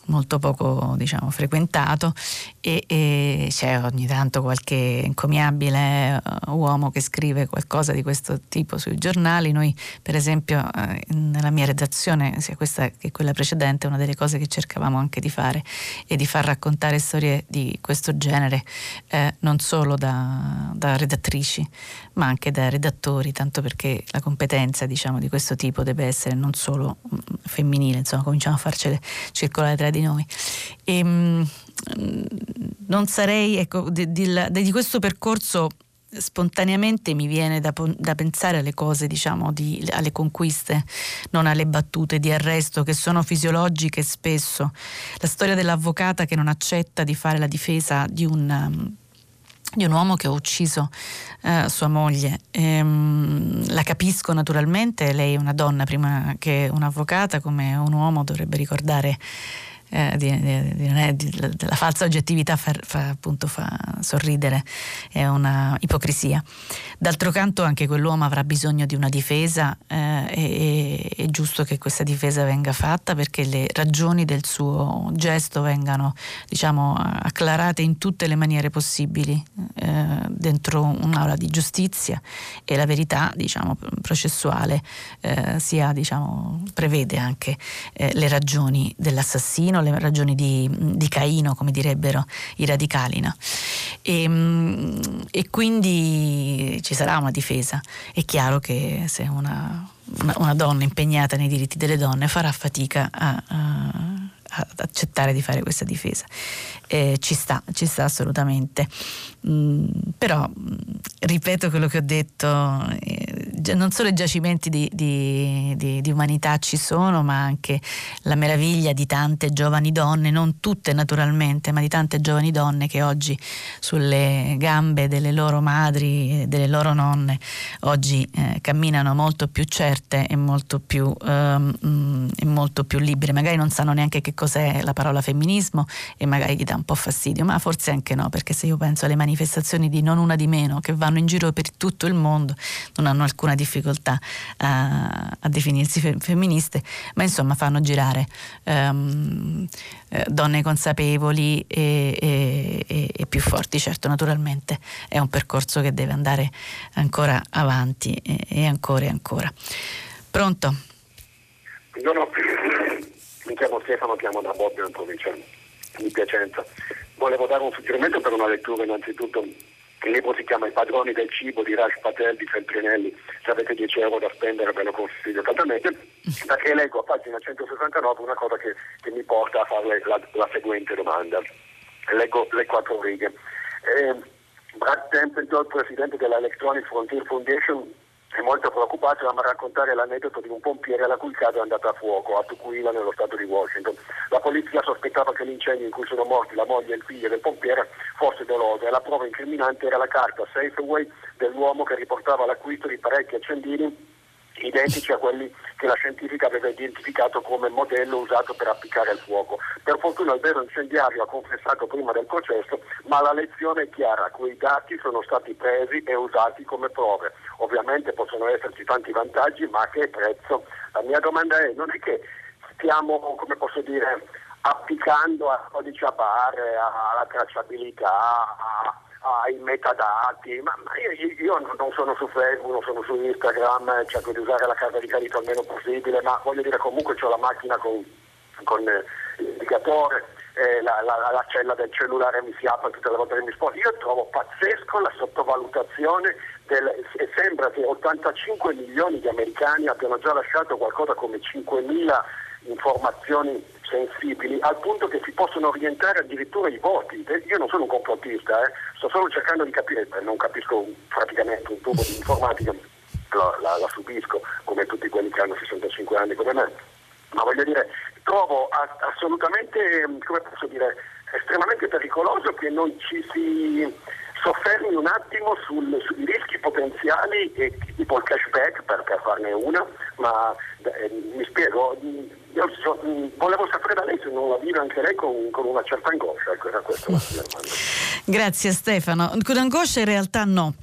molto poco diciamo, frequentato e, e, c'è ogni tanto qualche incommiabile uh, uomo che scrive qualcosa di questo tipo sui giornali. Noi per esempio uh, nella mia redazione, sia questa che quella precedente, una delle cose che cercavamo anche di fare è di far raccontare storie di questo genere eh, non solo da, da, redattrici ma anche da redattori, tanto perché la competenza diciamo, di questo tipo deve essere non solo mm, femminile, insomma cominciamo a farcele circolare tra di noi. E, ehm, non sarei, ecco, di, di, di, questo percorso spontaneamente mi viene da, da pensare alle cose, diciamo, di, alle conquiste, non alle battute di arresto che sono fisiologiche spesso. La storia dell'avvocata che non accetta di fare la difesa di un di un uomo che ha ucciso eh, sua moglie. Ehm, la capisco naturalmente, lei è una donna prima che un'avvocata, come un uomo dovrebbe ricordare eh, di, di, di, la falsa oggettività fa, fa, appunto, fa sorridere, è una ipocrisia. D'altro canto anche quell'uomo avrà bisogno di una difesa eh, e è giusto che questa difesa venga fatta perché le ragioni del suo gesto vengano diciamo, acclarate in tutte le maniere possibili eh, dentro un'aula di giustizia e la verità diciamo, processuale eh, sia, diciamo, prevede anche eh, le ragioni dell'assassino le ragioni di, di Caino, come direbbero i radicali. No? E, mm, e, quindi ci sarà una difesa. È chiaro che se una, una, una donna impegnata nei diritti delle donne farà fatica a, a ad accettare di fare questa difesa. Eh, ci sta, ci sta assolutamente. Mm, però mm, ripeto quello che ho detto, eh, non solo i giacimenti di, di, di, di, umanità ci sono, ma anche la meraviglia di tante giovani donne, non tutte naturalmente, ma di tante giovani donne che oggi sulle gambe delle loro madri delle loro nonne oggi eh, camminano molto più certe e molto più, um, e molto più libere. Magari non sanno neanche che cos'è la parola femminismo e magari gli dà un po' fastidio, ma forse anche no, perché se io penso alle manifestazioni di non una di meno che vanno in giro per tutto il mondo, non hanno alcuna difficoltà a, a definirsi fe- femministe, ma insomma fanno girare um, donne consapevoli e, e, e, e, più forti, certo naturalmente è un percorso che deve andare ancora avanti e, ancora e ancora. Pronto? No, no, mi chiamo Stefano, chiamo da Bobbio in provincia di Piacenza. Volevo dare un suggerimento per una lettura innanzitutto. Il libro si chiama I padroni del cibo di Raj Patel di Feltrinelli. Se avete 10 euro da spendere ve lo consiglio caldamente, perché leggo a pagina 169 una cosa che, che mi porta a fare la, la seguente domanda. Leggo le quattro righe. Eh, Brad Templeton, presidente della Electronic Frontier Foundation, è molto preoccupato a raccontare l'aneddoto di un pompiere la cui casa è andata a fuoco a Tukwila nello stato di Washington. La polizia sospettava che l'incendio in cui sono morti la moglie e il figlio del pompiere fosse doloso e la prova incriminante era la carta Safeway dell'uomo che riportava l'acquisto di parecchi accendini identici a quelli che la scientifica aveva identificato come modello usato per applicare il fuoco. Per fortuna il vero incendiario ha confessato prima del processo, ma la lezione è chiara, quei dati sono stati presi e usati come prove. Ovviamente possono esserci tanti vantaggi, ma a che prezzo? La mia domanda è, non è che stiamo, come posso dire, applicando al codice a barre, alla tracciabilità, a ai metadati, ma, ma io, io, non sono su Facebook, non sono su Instagram, cerco di usare la carta di credito il meno possibile, ma voglio dire comunque ho la macchina con, con eh, l'indicatore, eh, la, la, la, cella del cellulare mi si apre tutte le volte che mi sposto. Io trovo pazzesco la sottovalutazione del, e sembra che 85 milioni di americani abbiano già lasciato qualcosa come 5 mila informazioni sensibili al punto che si possono orientare addirittura i voti. Io non sono un complottista, eh. sto solo cercando di capire, non capisco praticamente un tubo di informatica, la, la, la, subisco come tutti quelli che hanno 65 anni come me, ma voglio dire, trovo assolutamente, come posso dire, estremamente pericoloso che non ci si soffermi un attimo sul, sui rischi potenziali, tipo il cashback per, per farne una, ma eh, mi spiego, io so, volevo sapere da lei se non la vive anche lei con, con una certa angoscia, ecco, era questa la. Grazie Stefano. Con angoscia in realtà no,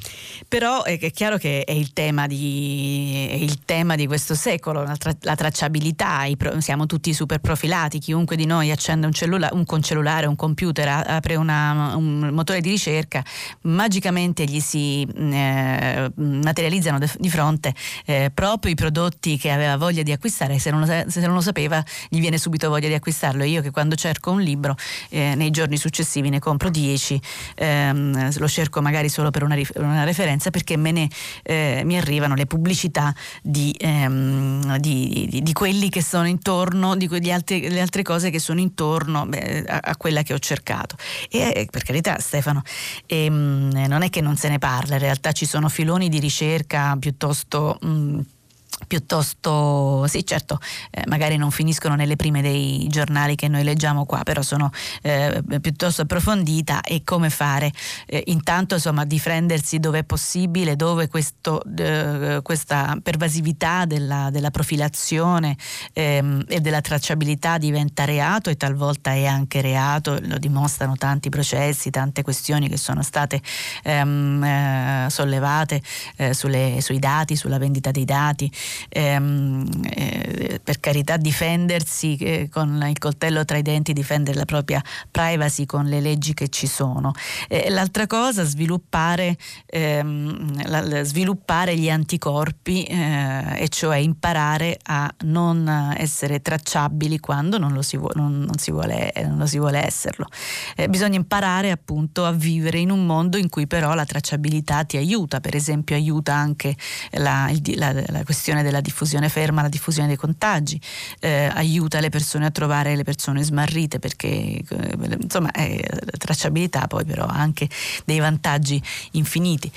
però è, chiaro che è il tema di, il tema di questo secolo, la, tra, la tracciabilità, pro, siamo tutti super profilati, chiunque di noi accende un, cellula, un cellulare, un computer, apre una, un motore di ricerca, magicamente gli si eh, materializzano di fronte eh, proprio i prodotti che aveva voglia di acquistare, se non, se non lo sapeva sapeva, gli viene subito voglia di acquistarlo. Io che quando cerco un libro eh, nei giorni successivi ne compro 10, ehm, lo cerco magari solo per una, una referenza perché me ne, eh, mi arrivano le pubblicità di, ehm, di, di, di, quelli che sono intorno, di altri, le altre cose che sono intorno beh, a, a, quella che ho cercato. E eh, per carità Stefano, ehm, non è che non se ne parla, in realtà ci sono filoni di ricerca piuttosto... Mh, piuttosto, sì certo, eh, magari non finiscono nelle prime dei giornali che noi leggiamo qua, però sono eh, piuttosto approfondita e come fare. Eh, intanto insomma difendersi dove è possibile, dove questo, questa pervasività della, della profilazione ehm, e della tracciabilità diventa reato e talvolta è anche reato, lo dimostrano tanti processi, tante questioni che sono state ehm, eh, sollevate eh, sulle, sui dati, sulla vendita dei dati ehm, eh, per carità difendersi eh, con il coltello tra i denti, difendere la propria privacy con le leggi che ci sono. Eh, l'altra cosa, sviluppare, ehm, la, sviluppare gli anticorpi, eh, e cioè imparare a non essere tracciabili quando non lo si, vuole, non, non si, vuole, non lo si vuole esserlo. Eh, bisogna imparare appunto a vivere in un mondo in cui però la tracciabilità ti aiuta, per esempio aiuta anche la, la, la questione riduzione della diffusione, ferma la diffusione dei contagi, eh, aiuta le persone a trovare le persone smarrite perché eh, insomma eh, tracciabilità poi però ha anche dei vantaggi infiniti.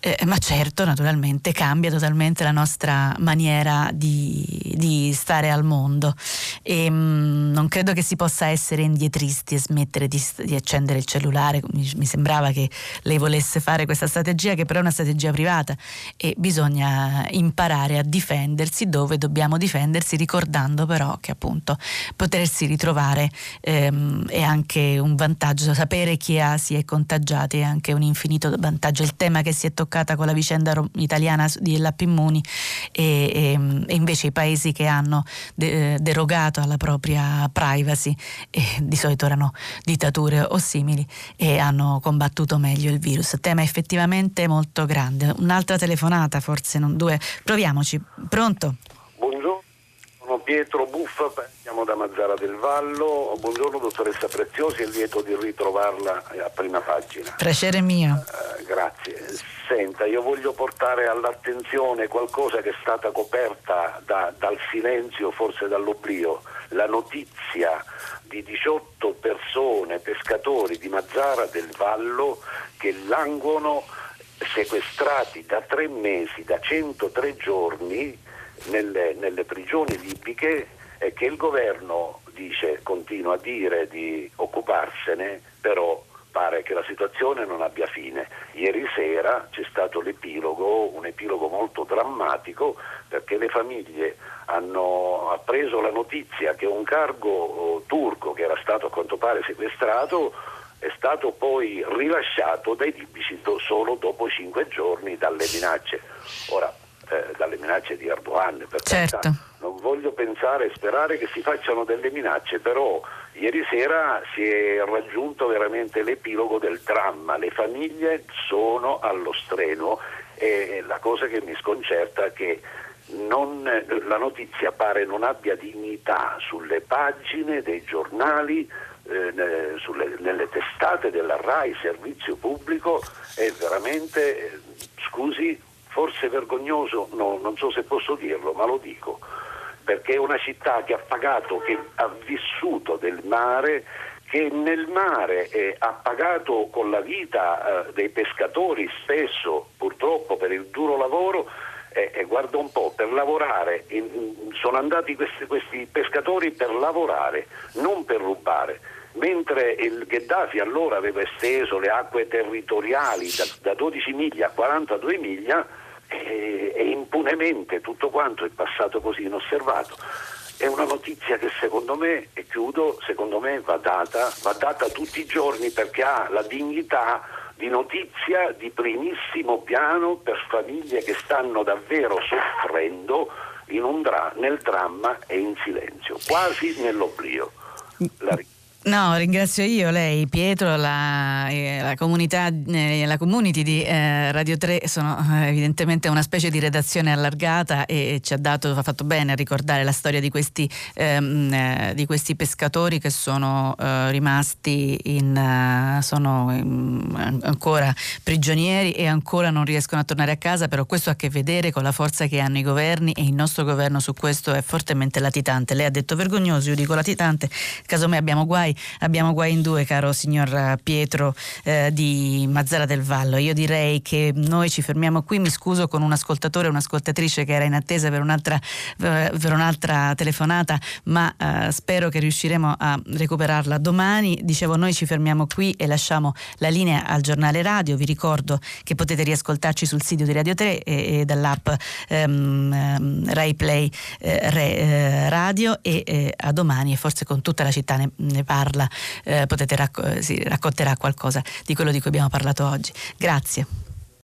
Eh, ma certo naturalmente cambia totalmente la nostra maniera di, di stare al mondo e mh, mm, non credo che si possa essere indietristi e smettere di, di accendere il cellulare, mi, mi sembrava che lei volesse fare questa strategia che però è una strategia privata e bisogna imparare a difendere difendersi dove dobbiamo difendersi, ricordando però che appunto potersi ritrovare ehm, è anche un vantaggio, sapere chi ha, si è contagiati è anche un infinito vantaggio. Il tema che si è toccata con la vicenda italiana di Lappi Immuni e, e, e, invece i paesi che hanno de, derogato alla propria privacy e di solito erano dittature o simili e hanno combattuto meglio il virus. Tema effettivamente molto grande. Un'altra telefonata, forse non due. Proviamoci. Pronto? Buongiorno, sono Pietro Buffa, siamo da Mazzara del Vallo. Buongiorno dottoressa Preziosi, è lieto di ritrovarla a prima pagina. Piacere mio. Uh, grazie. Senta, io voglio portare all'attenzione qualcosa che è stata coperta da, dal silenzio, forse dall'oblio, la notizia di 18 persone, pescatori di Mazzara del Vallo, che languono sequestrati da tre mesi, da 103 giorni nelle, nelle prigioni libiche e che il governo dice, continua a dire di occuparsene, però pare che la situazione non abbia fine. Ieri sera c'è stato l'epilogo, un epilogo molto drammatico perché le famiglie hanno appreso la notizia che un cargo oh, turco che era stato a quanto pare sequestrato è stato poi rilasciato dai libici solo dopo cinque giorni dalle minacce. Ora, eh, dalle minacce di Erdogan, per certo. carità, non voglio pensare e sperare che si facciano delle minacce, però ieri sera si è raggiunto veramente l'epilogo del dramma, le famiglie sono allo streno e la cosa che mi sconcerta è che non, la notizia pare non abbia dignità sulle pagine dei giornali, eh, sulle, nelle testate della RAI, servizio pubblico, è veramente, eh, scusi, forse vergognoso, no, non so se posso dirlo, ma lo dico, perché è una città che ha pagato, che ha vissuto del mare, che nel mare eh, ha pagato con la vita eh, dei pescatori spesso, purtroppo per il duro lavoro, e eh, guarda un po', per lavorare, in, sono andati questi, questi pescatori per lavorare, non per rubare mentre il Gheddafi allora aveva esteso le acque territoriali da, da 12 miglia a 42 miglia e, e, impunemente tutto quanto è passato così inosservato. è una notizia che secondo me, e chiudo, secondo me va data, va data tutti i giorni perché ha la dignità di notizia di primissimo piano per famiglie che stanno davvero soffrendo dra- nel dramma e in silenzio, quasi nell'oblio. La No, ringrazio io, lei, Pietro, la, eh, la comunità, eh, la community di eh, Radio 3 sono eh, evidentemente una specie di redazione allargata e ci ha dato, ha fatto bene a ricordare la storia di questi, ehm, eh, di questi pescatori che sono eh, rimasti in, sono in, ancora prigionieri e ancora non riescono a tornare a casa, però questo ha a che vedere con la forza che hanno i governi e il nostro governo su questo è fortemente latitante. Lei ha detto vergognoso, io dico latitante, casomai abbiamo guai abbiamo guai in due, caro signor Pietro eh, di Mazzara del Vallo. Io direi che noi ci fermiamo qui, mi scuso con un ascoltatore e un'ascoltatrice che era in attesa per un'altra, eh, per un'altra telefonata, ma eh, spero che riusciremo a recuperarla domani. Dicevo, noi ci fermiamo qui e lasciamo la linea al giornale radio. Vi ricordo che potete riascoltarci sul sito di Radio 3 e, e dall'app ehm, ehm Rai Play eh, Re, eh, Radio e eh, a domani e forse con tutta la città ne, ne parla parla, eh, potete racco- si racconterà qualcosa di quello di cui abbiamo parlato oggi. Grazie.